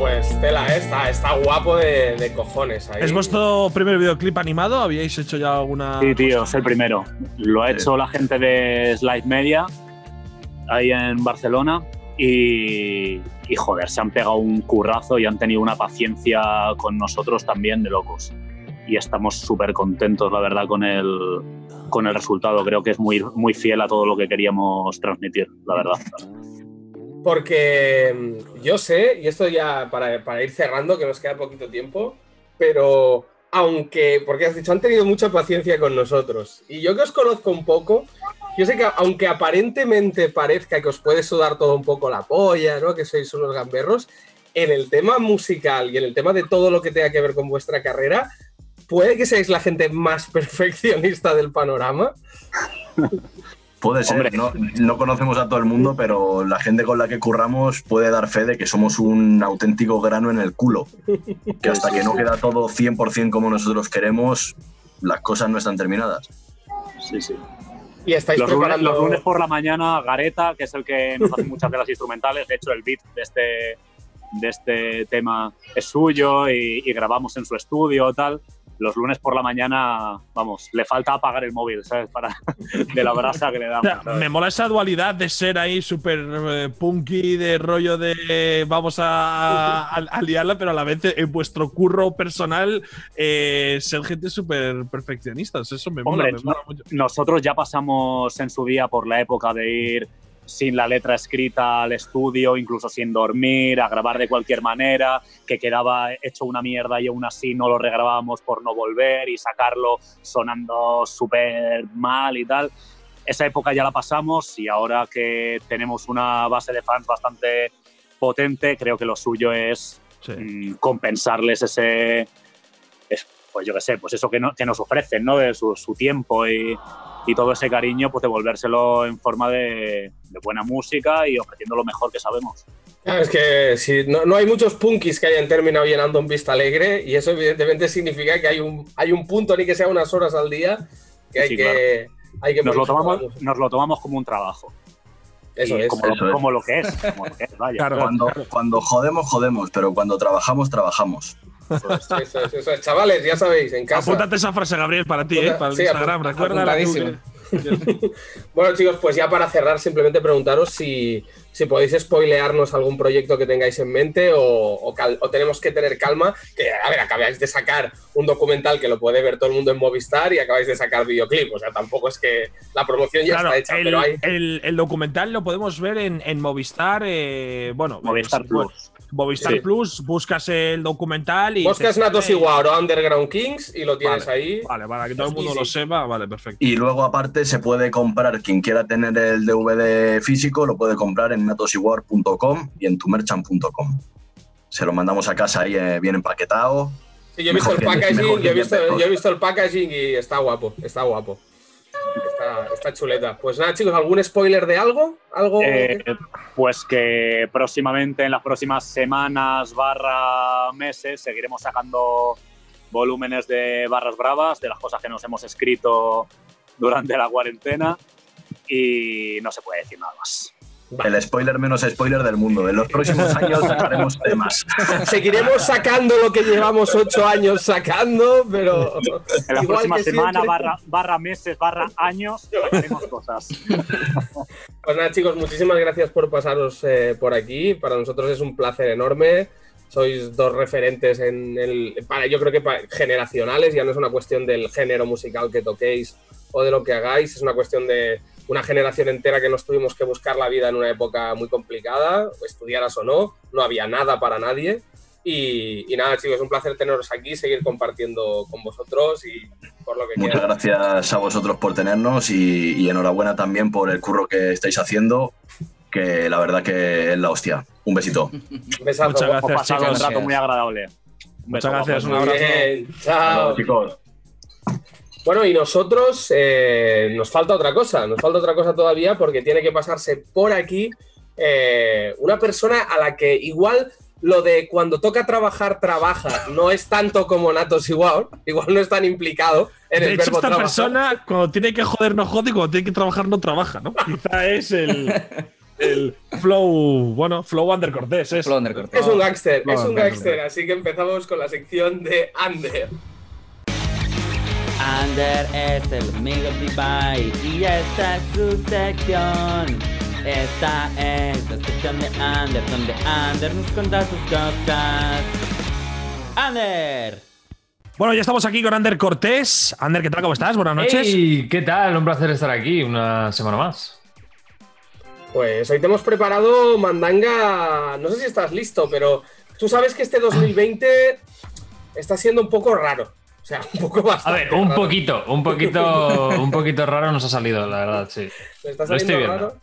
pues tela, está, está guapo de, de cojones ahí. ¿Es vuestro primer videoclip animado? ¿Habíais hecho ya alguna.? Sí, tío, es el primero. Lo ha Sí. hecho la gente de Slide Media ahí en Barcelona y, y, joder, se han pegado un currazo y han tenido una paciencia con nosotros también de locos. Y estamos súper contentos, la verdad, con el, con el resultado. Creo que es muy, muy fiel a todo lo que queríamos transmitir, la verdad. Porque mm, yo sé, y esto ya para, para ir cerrando, que nos queda poquito tiempo, pero aunque, porque has dicho, han tenido mucha paciencia con nosotros. Y yo que os conozco un poco, yo sé que aunque aparentemente parezca que os puede sudar todo un poco la polla, ¿no? Que sois unos gamberros, en el tema musical y en el tema de todo lo que tenga que ver con vuestra carrera, puede que seáis la gente más perfeccionista del panorama. Puede ser, Hombre. no, no conocemos a todo el mundo, pero la gente con la que curramos puede dar fe de que somos un auténtico grano en el culo. Que hasta que no queda todo 100% como nosotros queremos, las cosas no están terminadas. Sí, sí. Y estáis Los lunes, los lunes por la mañana, Gareta, que es el que nos hace muchas de las instrumentales, de hecho el beat de este, de este tema es suyo y, y grabamos en su estudio tal. Los lunes por la mañana, vamos, le falta apagar el móvil, ¿sabes? Para, de la brasa que le damos. me mola esa dualidad de ser ahí súper eh, punky, de rollo de eh, vamos a, a- a liarla, pero a la vez en vuestro curro personal eh, ser gente súper perfeccionistas. Eso me mola, Hombre, me mola mucho. nosotros ya pasamos en su día por la época de ir sin la letra escrita al estudio, incluso sin dormir, a grabar de cualquier manera, que quedaba hecho una mierda y aún así no lo regrabábamos por no volver y sacarlo sonando súper mal y tal. Esa época ya la pasamos y ahora que tenemos una base de fans bastante potente, creo que lo suyo es Sí. mm, compensarles ese, es, pues yo qué sé, pues eso que, no- que nos ofrecen, ¿no? De su, su tiempo y, y todo ese cariño, pues devolvérselo en forma de, de buena música y ofreciendo lo mejor que sabemos. Claro, es que si no, no hay muchos punkis que hayan terminado llenando un Vista Alegre y eso evidentemente significa que hay un, hay un punto, ni que sea unas horas al día, que hay Sí, que... Hay que Nos lo, tomamos, nos lo tomamos como un trabajo. Eso es. Como, lo- Eso es. como lo que es. como lo que es, vaya. Claro. Cuando, cuando jodemos, jodemos, pero cuando trabajamos, trabajamos. Eso es, eso es. Chavales, ya sabéis, en casa. Apúntate esa frase, Gabriel, para ti, ¿eh? para el sí, Instagram. Bueno, chicos, pues ya para cerrar, simplemente preguntaros si, si podéis spoilearnos algún proyecto que tengáis en mente o, o cal- o tenemos que tener calma. Que, a ver, acabáis de sacar un documental que lo puede ver todo el mundo en Movistar y acabáis de sacar videoclip. O sea, tampoco es que la promoción ya Claro, está hecha, el, pero hay. el- el documental lo podemos ver en, en Movistar. eh, bueno, Movistar es- Plus. Movistar Sí. Plus, buscas el documental y. Buscas Natos sale- Igual o Underground Kings y lo tienes Vale, ahí. Vale, para que todo el mundo sí. lo sepa, vale, perfecto. Y luego, aparte, se puede comprar, quien quiera tener el DVD físico, lo puede comprar en natosiguar.com y en tumerchan.com. Se lo mandamos a casa ahí eh, bien empaquetado. Sí, yo he visto el packaging, he visto, yo he visto el packaging y está guapo, está guapo. Está, está chuleta. Pues nada, chicos, ¿algún spoiler de algo? ¿Algo? Eh, pues que próximamente, en las próximas semanas barra meses, seguiremos sacando volúmenes de barras bravas, de las cosas que nos hemos escrito durante la cuarentena y no se puede decir nada más. El spoiler menos spoiler del mundo. En los próximos años sacaremos temas. Seguiremos sacando lo que llevamos ocho años sacando, pero. En la próxima semana, siempre- barra, barra meses, barra años, haremos cosas. Pues nada, chicos, muchísimas gracias por pasaros eh, por aquí. Para nosotros es un placer enorme. Sois dos referentes en el. Para, yo creo que pa- generacionales, ya no es una cuestión del género musical que toquéis o de lo que hagáis, es una cuestión de una generación entera que nos tuvimos que buscar la vida en una época muy complicada, estudiaras o no, no había nada para nadie. Y, y nada, chicos, es un placer teneros aquí, seguir compartiendo con vosotros y por lo que Muchas quieras. gracias a vosotros por tenernos y, y enhorabuena también por el curro que estáis haciendo, que la verdad que es la hostia. Un besito. Un besazo. Muchas gracias, pasado un chicos. rato muy agradable. Un Muchas beso, gracias, un abrazo. Bien, chao. chicos. Bueno, y nosotros eh, nos falta otra cosa, nos falta otra cosa todavía porque tiene que pasarse por aquí eh, una persona a la que igual lo de cuando toca trabajar, trabaja, no es tanto como Natos igual, igual no es tan implicado en De el hecho, verbo esta trabajar. persona, cuando tiene que joder, no jode, y cuando tiene que trabajar, no trabaja, ¿no? Quizá es el, el flow, bueno, flow under Cortés. Es, Flow under Cortés. Es un gángster, es un gángster, así que empezamos con la sección de Ander. Ander es el amigo de Ibai y esta es su sección. Esta es la sección de Ander, donde Ander nos cuenta sus cosas. Ander. Bueno, ya estamos aquí con Ander Cortés. Ander, ¿qué tal? ¿Cómo estás? Buenas noches. Hey, ¿qué tal? Un placer estar aquí una semana más. Pues hoy te hemos preparado mandanga, no sé si estás listo, pero tú sabes que este 2020 está siendo un poco raro. O sea, un poco A bastante ver, un raro. poquito, un poquito, un poquito raro nos ha salido, la verdad, sí. Me está Lo estoy saliendo viendo. raro.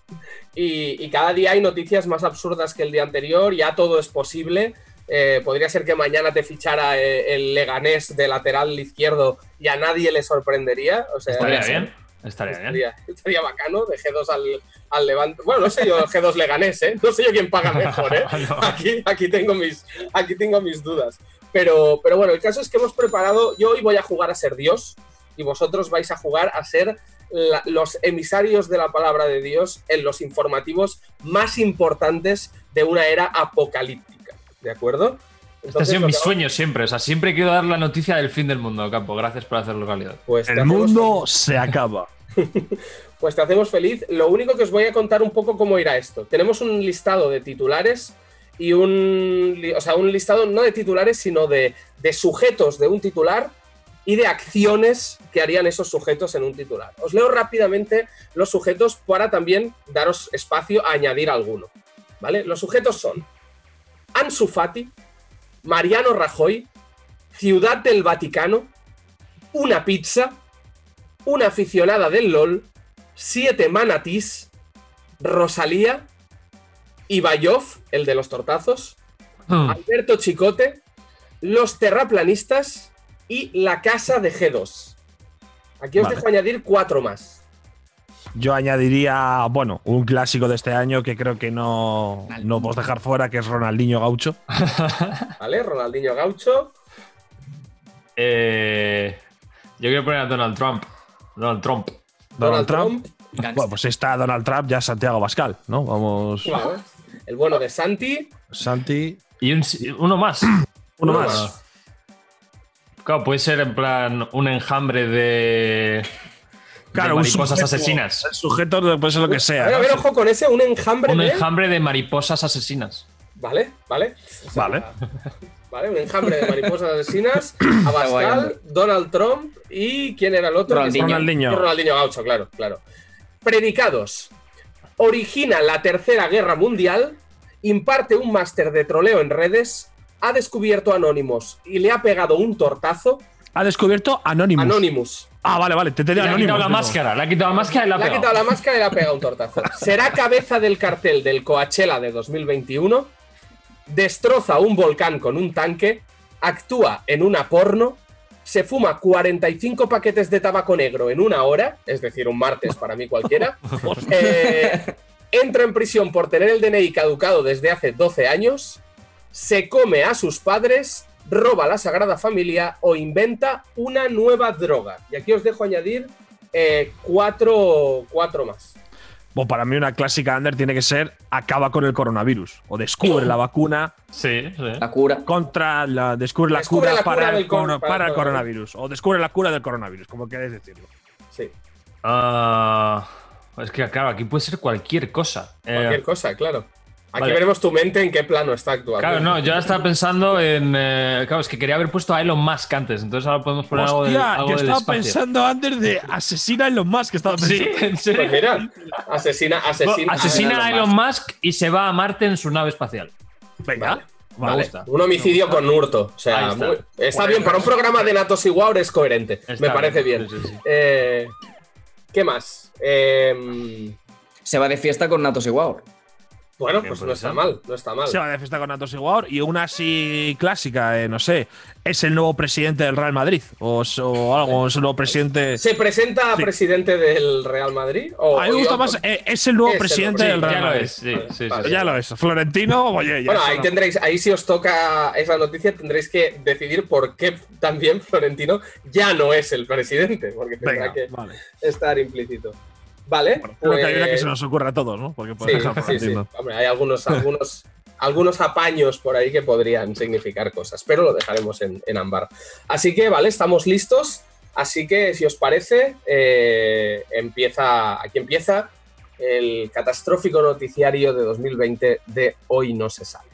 Y, y cada día hay noticias más absurdas que el día anterior, ya todo es posible. Eh, podría ser que mañana te fichara eh, el Leganés de lateral izquierdo y a nadie le sorprendería. O sea, Estaría bien, estaría bien. Estaría, estaría bacano, de G2 al, al Levante. Bueno, no sé yo, G2 Leganés, ¿eh? No sé yo quién paga mejor, ¿eh? No. Aquí, aquí, tengo mis, aquí tengo mis dudas. Pero, pero bueno, el caso es que hemos preparado. Yo hoy voy a jugar a ser Dios y vosotros vais a jugar a ser la- los emisarios de la palabra de Dios en los informativos más importantes de una era apocalíptica. ¿De acuerdo? Este ha Entonces, sido mi sueño siempre. O sea, siempre quiero dar la noticia del fin del mundo, Campo. Gracias por hacerlo realidad. Pues El mundo se acaba. Pues te hacemos feliz. Lo único que os voy a contar un poco cómo irá esto. Tenemos un listado de titulares y un, o sea, un listado no de titulares, sino de, de sujetos de un titular y de acciones que harían esos sujetos en un titular. Os leo rápidamente los sujetos para también daros espacio a añadir alguno. ¿Vale? Los sujetos son Ansu Fati, Mariano Rajoy, Ciudad del Vaticano, una pizza, una aficionada del LOL, siete manatís, Rosalía, Ibayov, el de los tortazos, Hmm. Alberto Chicote, los terraplanistas y la casa de G2. Aquí os Vale. dejo añadir cuatro más. Yo añadiría, bueno, un clásico de este año que creo que no, no podemos dejar fuera, que es Ronaldinho Gaucho. ¿Vale? Ronaldinho Gaucho. Eh, yo quiero poner a Donald Trump. Donald Trump. Donald, Donald Trump. Bueno, pues está Donald Trump, ya Santiago Pascal, ¿no? Vamos. Claro. El bueno de Santi. Santi. Y un- uno más. Uno Uno más. más. Claro, puede ser en plan un enjambre de. Claro, de un mariposas sujeto- asesinas. El sujeto puede ser lo que A sea. ver, a ver, ojo con ese, un enjambre Un de. enjambre de mariposas asesinas. Vale, vale. O sea, Vale. Vale, un enjambre de mariposas asesinas. Abascal, Donald Trump y ¿quién era el otro? Ronaldinho. Ronaldinho Gaucho, claro, claro. Predicados. Origina la Tercera Guerra Mundial, imparte un máster de troleo en redes, ha descubierto Anonymous y le ha pegado un tortazo. Ha descubierto Anonymous. Anonymous. Ah, vale, vale. Te Le tenía ha quitado Anonymous. la máscara. Le ha quitado la máscara y la ha Le ha quitado la máscara y le ha pegado un tortazo. Será cabeza del cartel del Coachella de 2021. Destroza un volcán con un tanque. Actúa en una porno. Se fuma 45 paquetes de tabaco negro en una hora. Es decir, un martes para mí cualquiera. Eh, entra en prisión por tener el DNI caducado desde hace 12 años. Se come a sus padres. Roba la Sagrada Familia o inventa una nueva droga. Y aquí os dejo añadir eh, cuatro, cuatro más. Bueno, para mí una clásica under tiene que ser acaba con el coronavirus o descubre la vacuna Sí, sí. La cura. contra la descubre la Descubre cura, la cura para, del el, cor- coro- para el para el coronavirus. o descubre la cura del coronavirus, como queréis decirlo. Sí, Ah, es que, claro, aquí puede ser cualquier cosa. Eh, cualquier cosa, claro. Aquí vale. veremos tu mente en qué plano está actuando. Claro, no, yo ahora estaba pensando en. eh, claro, es que quería haber puesto a Elon Musk antes, entonces ahora podemos poner algo, del- Hostia, algo yo estaba pensando antes de asesina a Elon Musk, que estaba pensando. Sí, en Pues mira, asesina, asesina, Asesina a Elon Musk y se va a Marte en su nave espacial. Venga. Me Vale, gusta. Un homicidio con hurto. O sea, está. muy- está bien. Para un programa de Natos y Wow es coherente. Está Me parece bien. Sí, sí, sí. Eh, ¿Qué más? Eh, Se va de fiesta con Natos y Wow. Bueno, pues no está mal. No está mal. Se va de fiesta con Atos Igual y una así clásica, eh, no sé, es el nuevo presidente del Real Madrid o, o algo, es el nuevo presidente. ¿Se presenta a Sí. presidente del Real Madrid? O, A mí me o- gusta más, eh, es el nuevo Es el presidente nuevo- del Sí, Real ya lo Madrid. es. Sí, sí, sí, Vale. sí. Ya lo es. Florentino, oye, ya Bueno, ahí no. tendréis, ahí si os toca esa noticia, tendréis que decidir por qué también Florentino ya no es el presidente, porque tendrá Venga, que vale. estar implícito. Vale. Creo que hay una que pues- se nos ocurre a todos, ¿no? Porque Sí, sí, sí. Hombre, hay algunos, algunos, algunos apaños por ahí que podrían significar cosas, pero lo dejaremos en, en ámbar. Así que, vale, estamos listos. Así que, si os parece, eh, empieza, aquí empieza el catastrófico noticiario de 2020 de Hoy no se sale.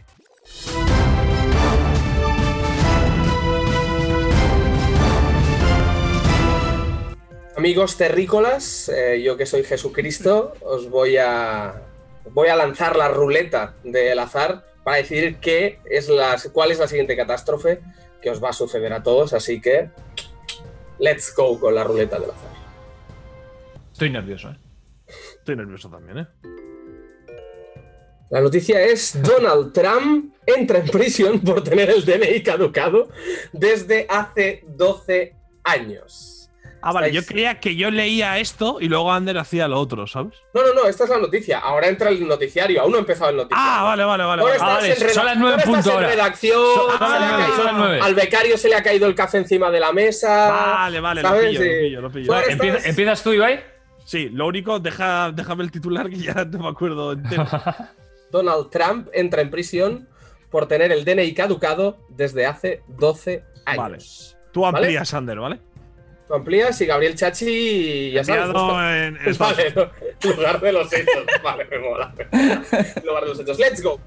Amigos terrícolas, eh, yo que soy Jesucristo, os voy a, voy a lanzar la ruleta del azar para decidir qué es la, cuál es la siguiente catástrofe que os va a suceder a todos. Así que, let's go con la ruleta del azar. Estoy nervioso, ¿eh? Estoy nervioso también, ¿eh? La noticia es Donald Trump entra en prisión por tener el DNI caducado desde hace 12 años. Ah, vale, yo creía que yo leía esto y luego Ander hacía lo otro, ¿sabes? No, no, no, esta es la noticia. Ahora entra el noticiario. Aún no ha empezado el noticiario. Ah, vale, vale, vale. Ahora vale. Ah, estás vale, en son las nueve ahora estás punto en redacción. Son- se le son ha las nueve, caído- son las nueve. Al becario se le ha caído el café encima de la mesa. Vale, vale, lo pillo, lo pillo, lo pillo. Tú estás- ¿Empiezas tú, Ibai? Sí, lo único, deja, déjame el titular que ya no me acuerdo entero. Donald Trump entra en prisión por tener el DNI caducado desde hace 12 años. Tú ¿Vale? amplías, Sander, ¿vale? Tú amplías y Gabriel Chachi, ya sabes. En Vale, lugar de los hechos. Vale, me mola. lugar de los hechos. Let's go.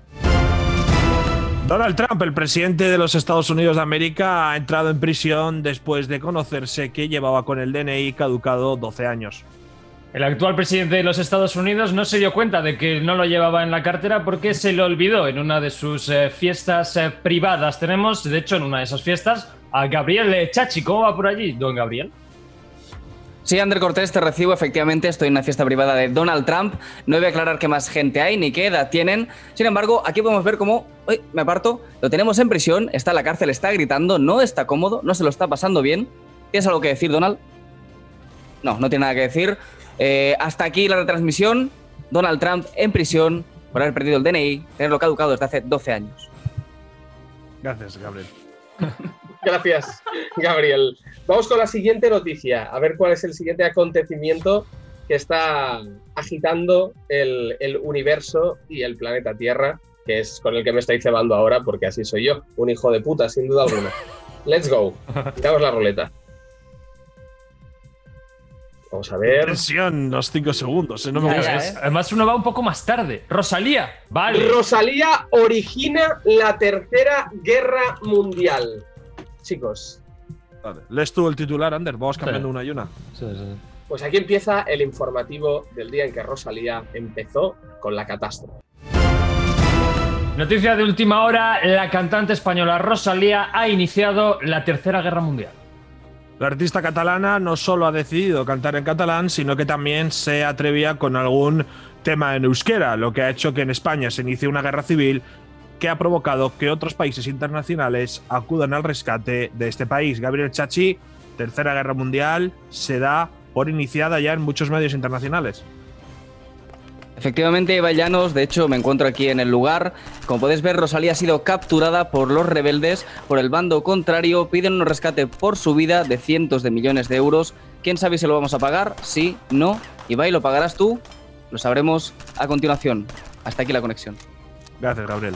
Donald Trump, el presidente de los Estados Unidos de América, ha entrado en prisión después de conocerse que llevaba con el DNI caducado 12 años. El actual presidente de los Estados Unidos no se dio cuenta de que no lo llevaba en la cartera porque se lo olvidó en una de sus eh, fiestas eh, privadas. Tenemos, de hecho, en una de esas fiestas a Gabriel Chachi. ¿Cómo va por allí, don Gabriel? Sí, Ander Cortés, te recibo. Efectivamente, estoy en una fiesta privada de Donald Trump. No voy a aclarar qué más gente hay ni qué edad tienen. Sin embargo, aquí podemos ver cómo. Uy, me aparto. Lo tenemos en prisión, está en la cárcel, está gritando, no está cómodo, no se lo está pasando bien. ¿Tienes algo que decir, Donald? No, no tiene nada que decir. Eh, hasta aquí la retransmisión. Donald Trump en prisión por haber perdido el DNI, tenerlo caducado desde hace 12 años. Gracias, Gabriel. Gracias, Gabriel. Vamos con la siguiente noticia, a ver cuál es el siguiente acontecimiento que está agitando el, el universo y el planeta Tierra, que es con el que me estáis cebando ahora, porque así soy yo, un hijo de puta, sin duda alguna. Let's go. Quitamos la ruleta. Vamos a ver. Tensión, los 5 segundos. ¿eh? No me Ya, gusta. ya, ¿eh? Además, uno va un poco más tarde. Rosalía, vale. Rosalía origina la tercera guerra mundial. Chicos, Vale. Lees tú el titular, Ander. Vamos cambiando una y una. pues aquí empieza el informativo del día en que Rosalía empezó con la catástrofe. Noticia de última hora: la cantante española Rosalía ha iniciado la Tercera Guerra Mundial. La artista catalana no solo ha decidido cantar en catalán, sino que también se atrevía con algún tema en euskera, lo que ha hecho que en España se inicie una guerra civil que ha provocado que otros países internacionales acudan al rescate de este país. Gabriel Chachi, Tercera Guerra Mundial, se da por iniciada ya en muchos medios internacionales. Efectivamente, Eva Llanos, de hecho me encuentro aquí en el lugar. Como podéis ver, Rosalía ha sido capturada por los rebeldes, por el bando contrario, piden un rescate por su vida de cientos de millones de euros. ¿Quién sabe si lo vamos a pagar? Sí, no. Ibai, ¿lo pagarás tú? Lo sabremos a continuación. Hasta aquí la conexión. Gracias, Gabriel.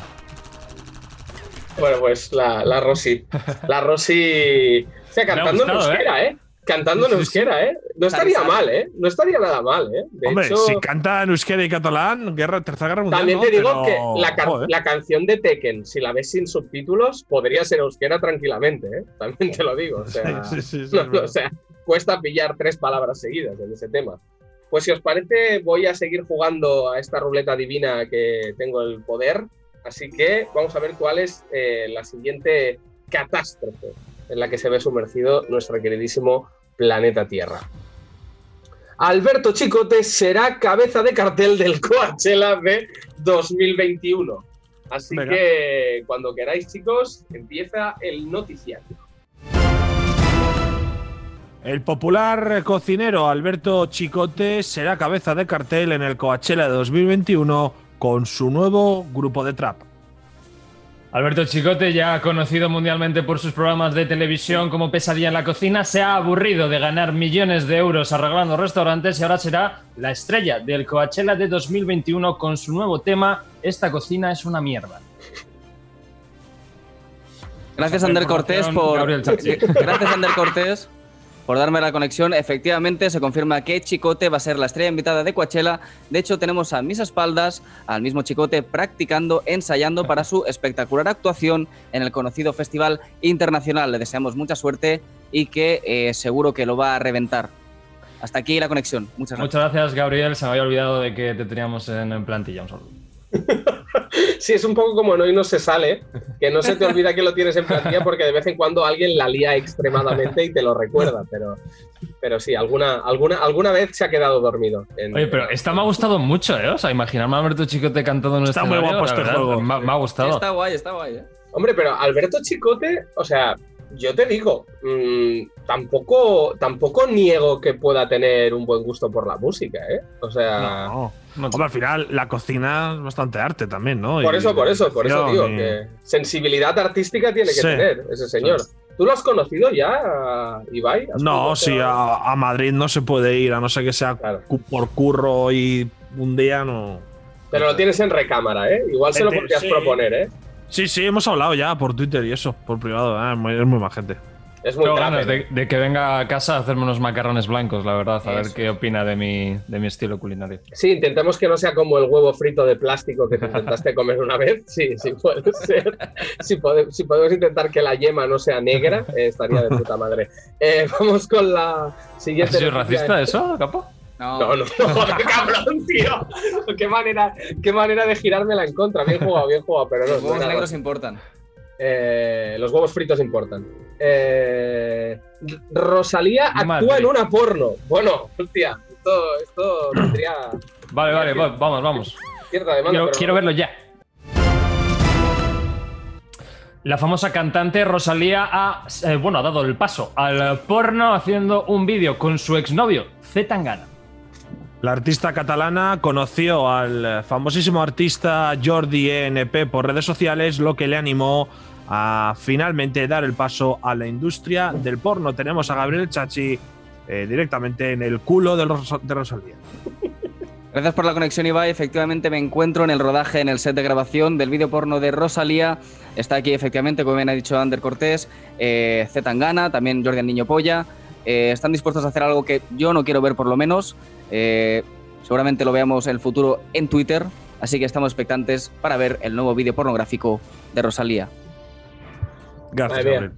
Bueno, pues la, la Rosy. La Rosy. O sea, cantando en gustado, euskera, ¿eh? Cantando en euskera, ¿eh? No estaría mal, ¿eh? No estaría nada mal, ¿eh? De Hombre, hecho, si canta en euskera y catalán, guerra, Tercera Guerra Mundial. también te digo pero- que la, can- joder. la canción de Tekken, si la ves sin subtítulos, podría ser euskera tranquilamente, ¿eh? También te lo digo. O sea, Sí, sí, sí, no, no, o sea, cuesta pillar tres palabras seguidas en ese tema. Pues si os parece, voy a seguir jugando a esta ruleta divina que tengo el poder. Así que vamos a ver cuál es eh, la siguiente catástrofe en la que se ve sumergido nuestro queridísimo planeta Tierra. Alberto Chicote será cabeza de cartel del Coachella de 2021. Así Venga. que cuando queráis, chicos, empieza el noticiario. El popular cocinero Alberto Chicote será cabeza de cartel en el Coachella de 2021 con su nuevo grupo de trap. Alberto Chicote, ya conocido mundialmente por sus programas de televisión como Pesadilla en la cocina, se ha aburrido de ganar millones de euros arreglando restaurantes y ahora será la estrella del Coachella de 2021 con su nuevo tema Esta cocina es una mierda. Gracias, Ander Cortés, por. Gracias, Ander Cortés, por darme la conexión. Efectivamente, se confirma que Chicote va a ser la estrella invitada de Coachella. De hecho, tenemos a mis espaldas al mismo Chicote practicando, ensayando para su espectacular actuación en el conocido Festival Internacional. Le deseamos mucha suerte y que eh, seguro que lo va a reventar. Hasta aquí la conexión. Muchas gracias. Muchas gracias, Gabriel. Se me había olvidado de que te teníamos en, en plantilla. Un saludo. Sí, es un poco como en hoy no se sale, que no se te olvida que lo tienes en plantilla porque de vez en cuando alguien la lía extremadamente y te lo recuerda, pero, pero sí, alguna, alguna, alguna vez se ha quedado dormido. en- Oye, pero esta me ha gustado mucho, ¿eh? O sea, imaginarme a Alberto Chicote cantando en Está muy guapo la este juego. Me, ha- me ha gustado. Está guay, está guay. ¿eh? Hombre, pero Alberto Chicote, o sea, yo te digo, mm, tampoco, tampoco niego que pueda tener un buen gusto por la música, ¿eh? O sea, No, Hombre, al final la cocina es bastante arte también, ¿no? por Y eso, por eso, por eso digo y- que sensibilidad artística tiene que Sí. tener ese señor. ¿Tú lo has conocido ya, Ibai? ¿Has No, sí, a, a Madrid no se puede ir, a no ser que sea Claro. cu- por curro y un día no. Pero lo tienes en recámara, ¿eh? Igual se lo podrías sí. proponer, ¿eh? Sí, sí, hemos hablado ya por Twitter y eso, por privado. ah, es muy- es muy más gente. Es muy Tengo grave. ganas de, de que venga a casa a hacerme unos macarrones blancos, la verdad, a ver qué opina de mi, de mi estilo culinario. Sí, intentemos que no sea como el huevo frito de plástico que te intentaste comer una vez. Sí, sí puede ser. Si, pode- si podemos intentar que la yema no sea negra, eh, estaría de puta madre. Eh, vamos con la ¿Ha siguiente. sido noticia. racista eso, capo? No, No, no, no, qué cabrón, tío. Qué manera, qué manera de girármela en contra. Bien jugado, bien jugado, pero no. los huevos negros importan. Eh, los huevos fritos importan. Eh, Rosalía actúa en una porno. Bueno, hostia, esto, esto tendría Vale, vale, va- vamos, vamos. cierta demanda. Quiero, pero quiero no. verlo ya. La famosa cantante Rosalía ha, eh, bueno, ha dado el paso al porno haciendo un vídeo con su exnovio, Z Tangana. La artista catalana conoció al famosísimo artista Jordi ENP por redes sociales, lo que le animó a finalmente dar el paso a la industria del porno. Tenemos a Gabriel Chachi eh, directamente en el culo de, Ros- de Rosalía. Gracias por la conexión, Ibai. Efectivamente, me encuentro en el rodaje, en el set de grabación del vídeo porno de Rosalía. Está aquí, efectivamente, como bien ha dicho Ander Cortés, eh, Z Tangana, también Jordi Niño Polla. Eh, están dispuestos a hacer algo que yo no quiero ver, por lo menos. Eh, seguramente lo veamos en el futuro en Twitter. Así que estamos expectantes para ver el nuevo vídeo pornográfico de Rosalía. Gracias, Madre mía.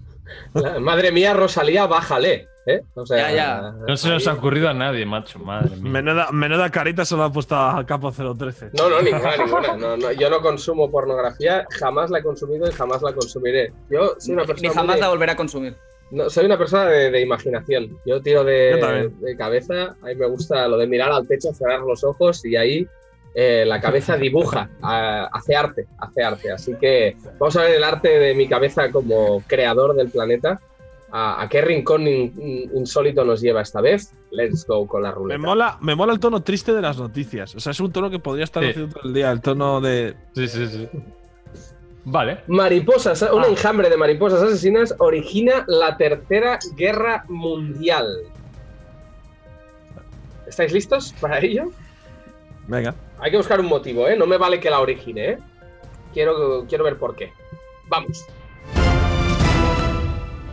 La- Madre mía, Rosalía, bájale. ¿eh? O sea, Ya, ya. No se nos ha ocurrido a nadie, macho, madre mía. Menuda, menuda carita se lo ha puesto a Capo 013. No, no, ninguna, ninguna. No, no, yo no consumo pornografía, jamás la he consumido y jamás la consumiré. Yo soy una persona. Ni jamás muy- la volveré a consumir. No, soy una persona de, de imaginación. Yo tiro de, Yo también. de cabeza. A mí me gusta lo de mirar al techo, cerrar los ojos y ahí eh, la cabeza dibuja, a- hace arte, hace arte. Así que vamos a ver el arte de mi cabeza como creador del planeta. ¿A, a qué rincón in- in- insólito nos lleva esta vez? Let's go con la Me ruleta. mola, me mola el tono triste de las noticias. O sea, es un tono que podría estar Sí. haciendo todo el día, el tono de. Sí, sí, sí. Vale. Mariposas, un Ah. enjambre de mariposas asesinas origina la tercera guerra mundial. ¿Estáis listos para ello? Venga. Hay que buscar un motivo, ¿eh? No me vale que la origine, ¿eh? Quiero, quiero ver por qué. Vamos.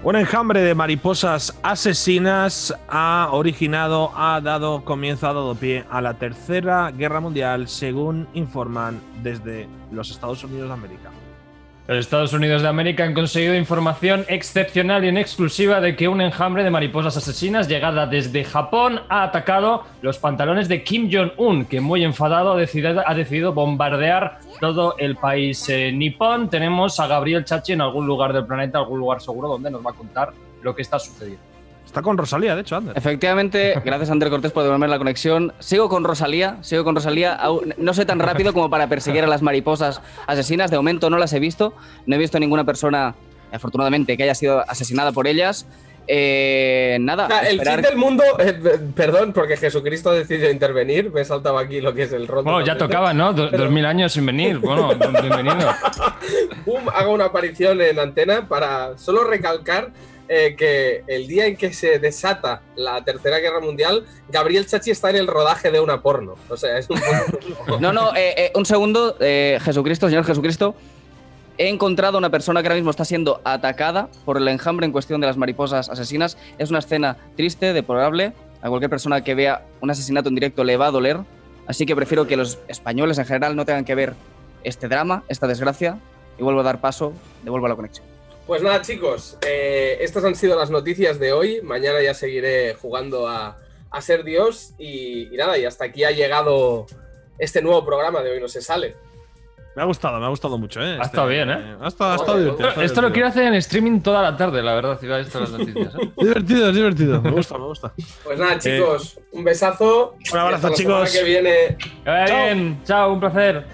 Un enjambre de mariposas asesinas ha originado, ha dado comienzo, ha dado pie a la Tercera Guerra Mundial, según informan desde los Estados Unidos de América. Los Estados Unidos de América han conseguido información excepcional y en exclusiva de que un enjambre de mariposas asesinas llegada desde Japón ha atacado los pantalones de Kim Jong-un, que muy enfadado ha decidido, bombardear todo el país eh, nipón. Tenemos a Gabriel Chachi en algún lugar del planeta, algún lugar seguro, donde nos va a contar lo que está sucediendo. Está con Rosalía, de hecho, Ander. Efectivamente, gracias a Ander Cortés por devolverme la conexión. Sigo con Rosalía, sigo con Rosalía. No soy tan rápido como para perseguir a las mariposas asesinas. De momento no las he visto. No he visto ninguna persona, afortunadamente, que haya sido asesinada por ellas. Eh, nada, O sea, el fin del mundo, eh, eh, perdón, porque Jesucristo decidió intervenir. Me he saltado aquí lo que es el rol. Bueno, ya tocaba, ¿no? Do- dos mil años sin venir. Bueno, bienvenido. Boom, hago una aparición en antena para solo recalcar eh, que el día en que se desata la Tercera Guerra Mundial, Gabriel Chachi está en el rodaje de una porno. O sea, es un. No, no, eh, eh, un segundo, Jesucristo, señor Jesucristo. He encontrado una persona que ahora mismo está siendo atacada por el enjambre en cuestión de las mariposas asesinas. Es una escena triste, deplorable. A cualquier persona que vea un asesinato en directo le va a doler. Así que prefiero que los españoles en general no tengan que ver este drama, esta desgracia. Y vuelvo a dar paso, devuelvo la conexión. Pues nada, chicos, eh, estas han sido las noticias de hoy. Mañana ya seguiré jugando a, a ser Dios. Y, y nada, y hasta aquí ha llegado este nuevo programa de Hoy No Se Sale. Me ha gustado, me ha gustado mucho, ¿eh? Ha estado bien, ¿eh? Ha estado, ha estado divertido. Esto lo quiero hacer en streaming toda la tarde, la verdad, si va esto las noticias. ¿eh? Es divertido, es divertido. Me gusta, me gusta. Pues nada, chicos, un besazo. Un abrazo, Y hasta la chicos. semana que viene. Que vaya bien. Chao, un placer.